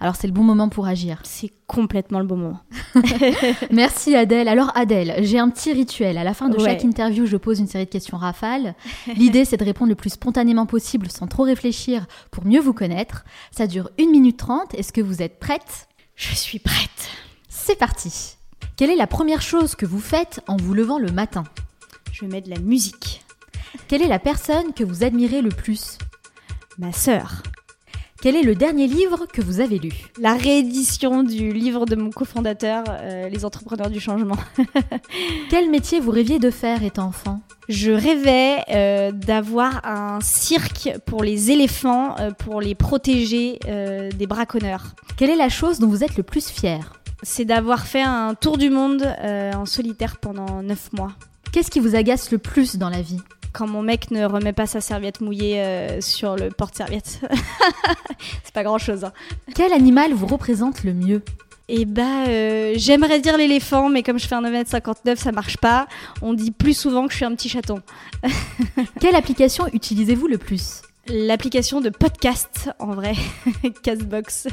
alors c'est le bon moment pour agir. C'est complètement le bon moment. Merci Adèle. Alors Adèle, j'ai un petit rituel. À la fin de chaque interview, je pose une série de questions rafales. L'idée c'est de répondre le plus spontanément possible sans trop réfléchir pour mieux vous connaître. Ça dure 1 minute 30. Est-ce que vous êtes prête? Je suis prête. C'est parti. Quelle est la première chose que vous faites en vous levant le matin? Je mets de la musique. Quelle est la personne que vous admirez le plus? Ma sœur. Quel est le dernier livre que vous avez lu? La réédition du livre de mon cofondateur, euh, Les entrepreneurs du changement. Quel métier vous rêviez de faire étant enfant? Je rêvais euh, d'avoir un cirque pour les éléphants, euh, pour les protéger des braconneurs. Quelle est la chose dont vous êtes le plus fier? C'est d'avoir fait un tour du monde en solitaire pendant 9 mois. Qu'est-ce qui vous agace le plus dans la vie? Quand mon mec ne remet pas sa serviette mouillée euh, sur le porte-serviette. c'est pas grand-chose. Hein. Quel animal vous représente le mieux? Eh bah, euh, j'aimerais dire l'éléphant, mais comme je fais un 1m59, ça marche pas. On dit plus souvent que je suis un petit chaton. Quelle application utilisez-vous le plus? L'application de podcast, en vrai, Castbox.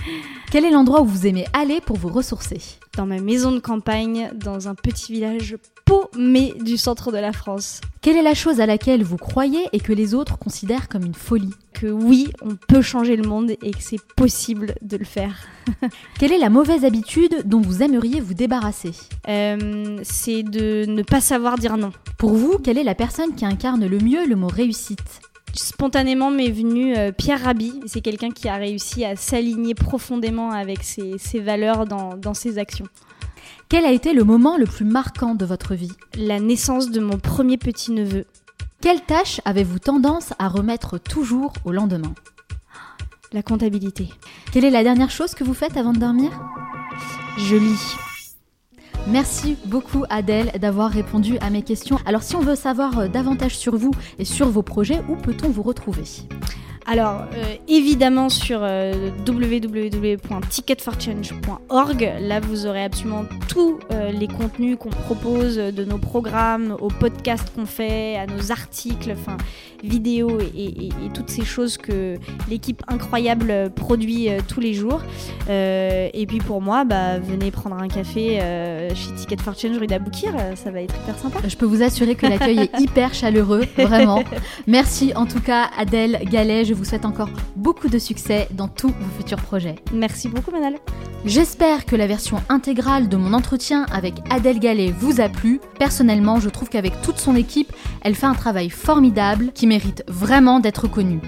Quel est l'endroit où vous aimez aller pour vous ressourcer? Dans ma maison de campagne, dans un petit village paumé du centre de la France. Quelle est la chose à laquelle vous croyez et que les autres considèrent comme une folie? Que oui, on peut changer le monde et que c'est possible de le faire. Quelle est la mauvaise habitude dont vous aimeriez vous débarrasser? Euh, C'est de ne pas savoir dire non. Pour vous, quelle est la personne qui incarne le mieux le mot réussite? Spontanément m'est venu euh, Pierre Rabhi. C'est quelqu'un qui a réussi à s'aligner profondément avec ses, ses valeurs dans, dans ses actions. Quel a été le moment le plus marquant de votre vie? La naissance de mon premier petit-neveu. Quelle tâche avez-vous tendance à remettre toujours au lendemain? La comptabilité. Quelle est la dernière chose que vous faites avant de dormir? Je lis. Merci beaucoup Adèle d'avoir répondu à mes questions. Alors si on veut savoir euh, davantage sur vous et sur vos projets, où peut-on vous retrouver? Alors, euh, évidemment, sur euh, www.ticketforchange.org, là, vous aurez absolument tous euh, les contenus qu'on propose de nos programmes, aux podcasts qu'on fait, à nos articles, enfin, vidéos et, et, toutes ces choses que l'équipe incroyable produit tous les jours. et puis pour moi, bah, venez prendre un café chez Ticket for Change rue d'Aboukir, ça va être hyper sympa. Je peux vous assurer que l'accueil est hyper chaleureux, vraiment. Merci en tout cas Adèle Gallet, je vous souhaite encore beaucoup de succès dans tous vos futurs projets. Merci beaucoup Manal. J'espère que la version intégrale de mon entretien avec Adèle Gallet vous a plu. Personnellement, je trouve qu'avec toute son équipe, elle fait un travail formidable qui mérite vraiment d'être connu.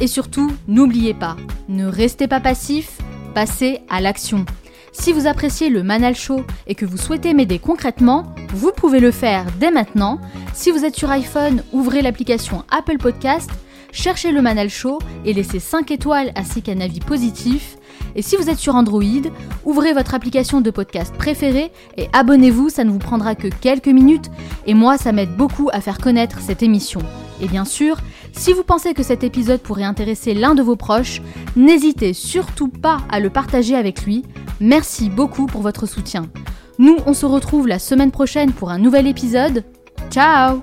Et surtout, n'oubliez pas, ne restez pas passif, passez à l'action. Si vous appréciez le Manal Show et que vous souhaitez m'aider concrètement, vous pouvez le faire dès maintenant. Si vous êtes sur iPhone, ouvrez l'application Apple Podcast cherchez le Manal Show et laissez 5 étoiles ainsi qu'un avis positif. Et si vous êtes sur Android, ouvrez votre application de podcast préférée et abonnez-vous, ça ne vous prendra que quelques minutes et moi ça m'aide beaucoup à faire connaître cette émission. Et bien sûr, si vous pensez que cet épisode pourrait intéresser l'un de vos proches, n'hésitez surtout pas à le partager avec lui. Merci beaucoup pour votre soutien. Nous, on se retrouve la semaine prochaine pour un nouvel épisode. Ciao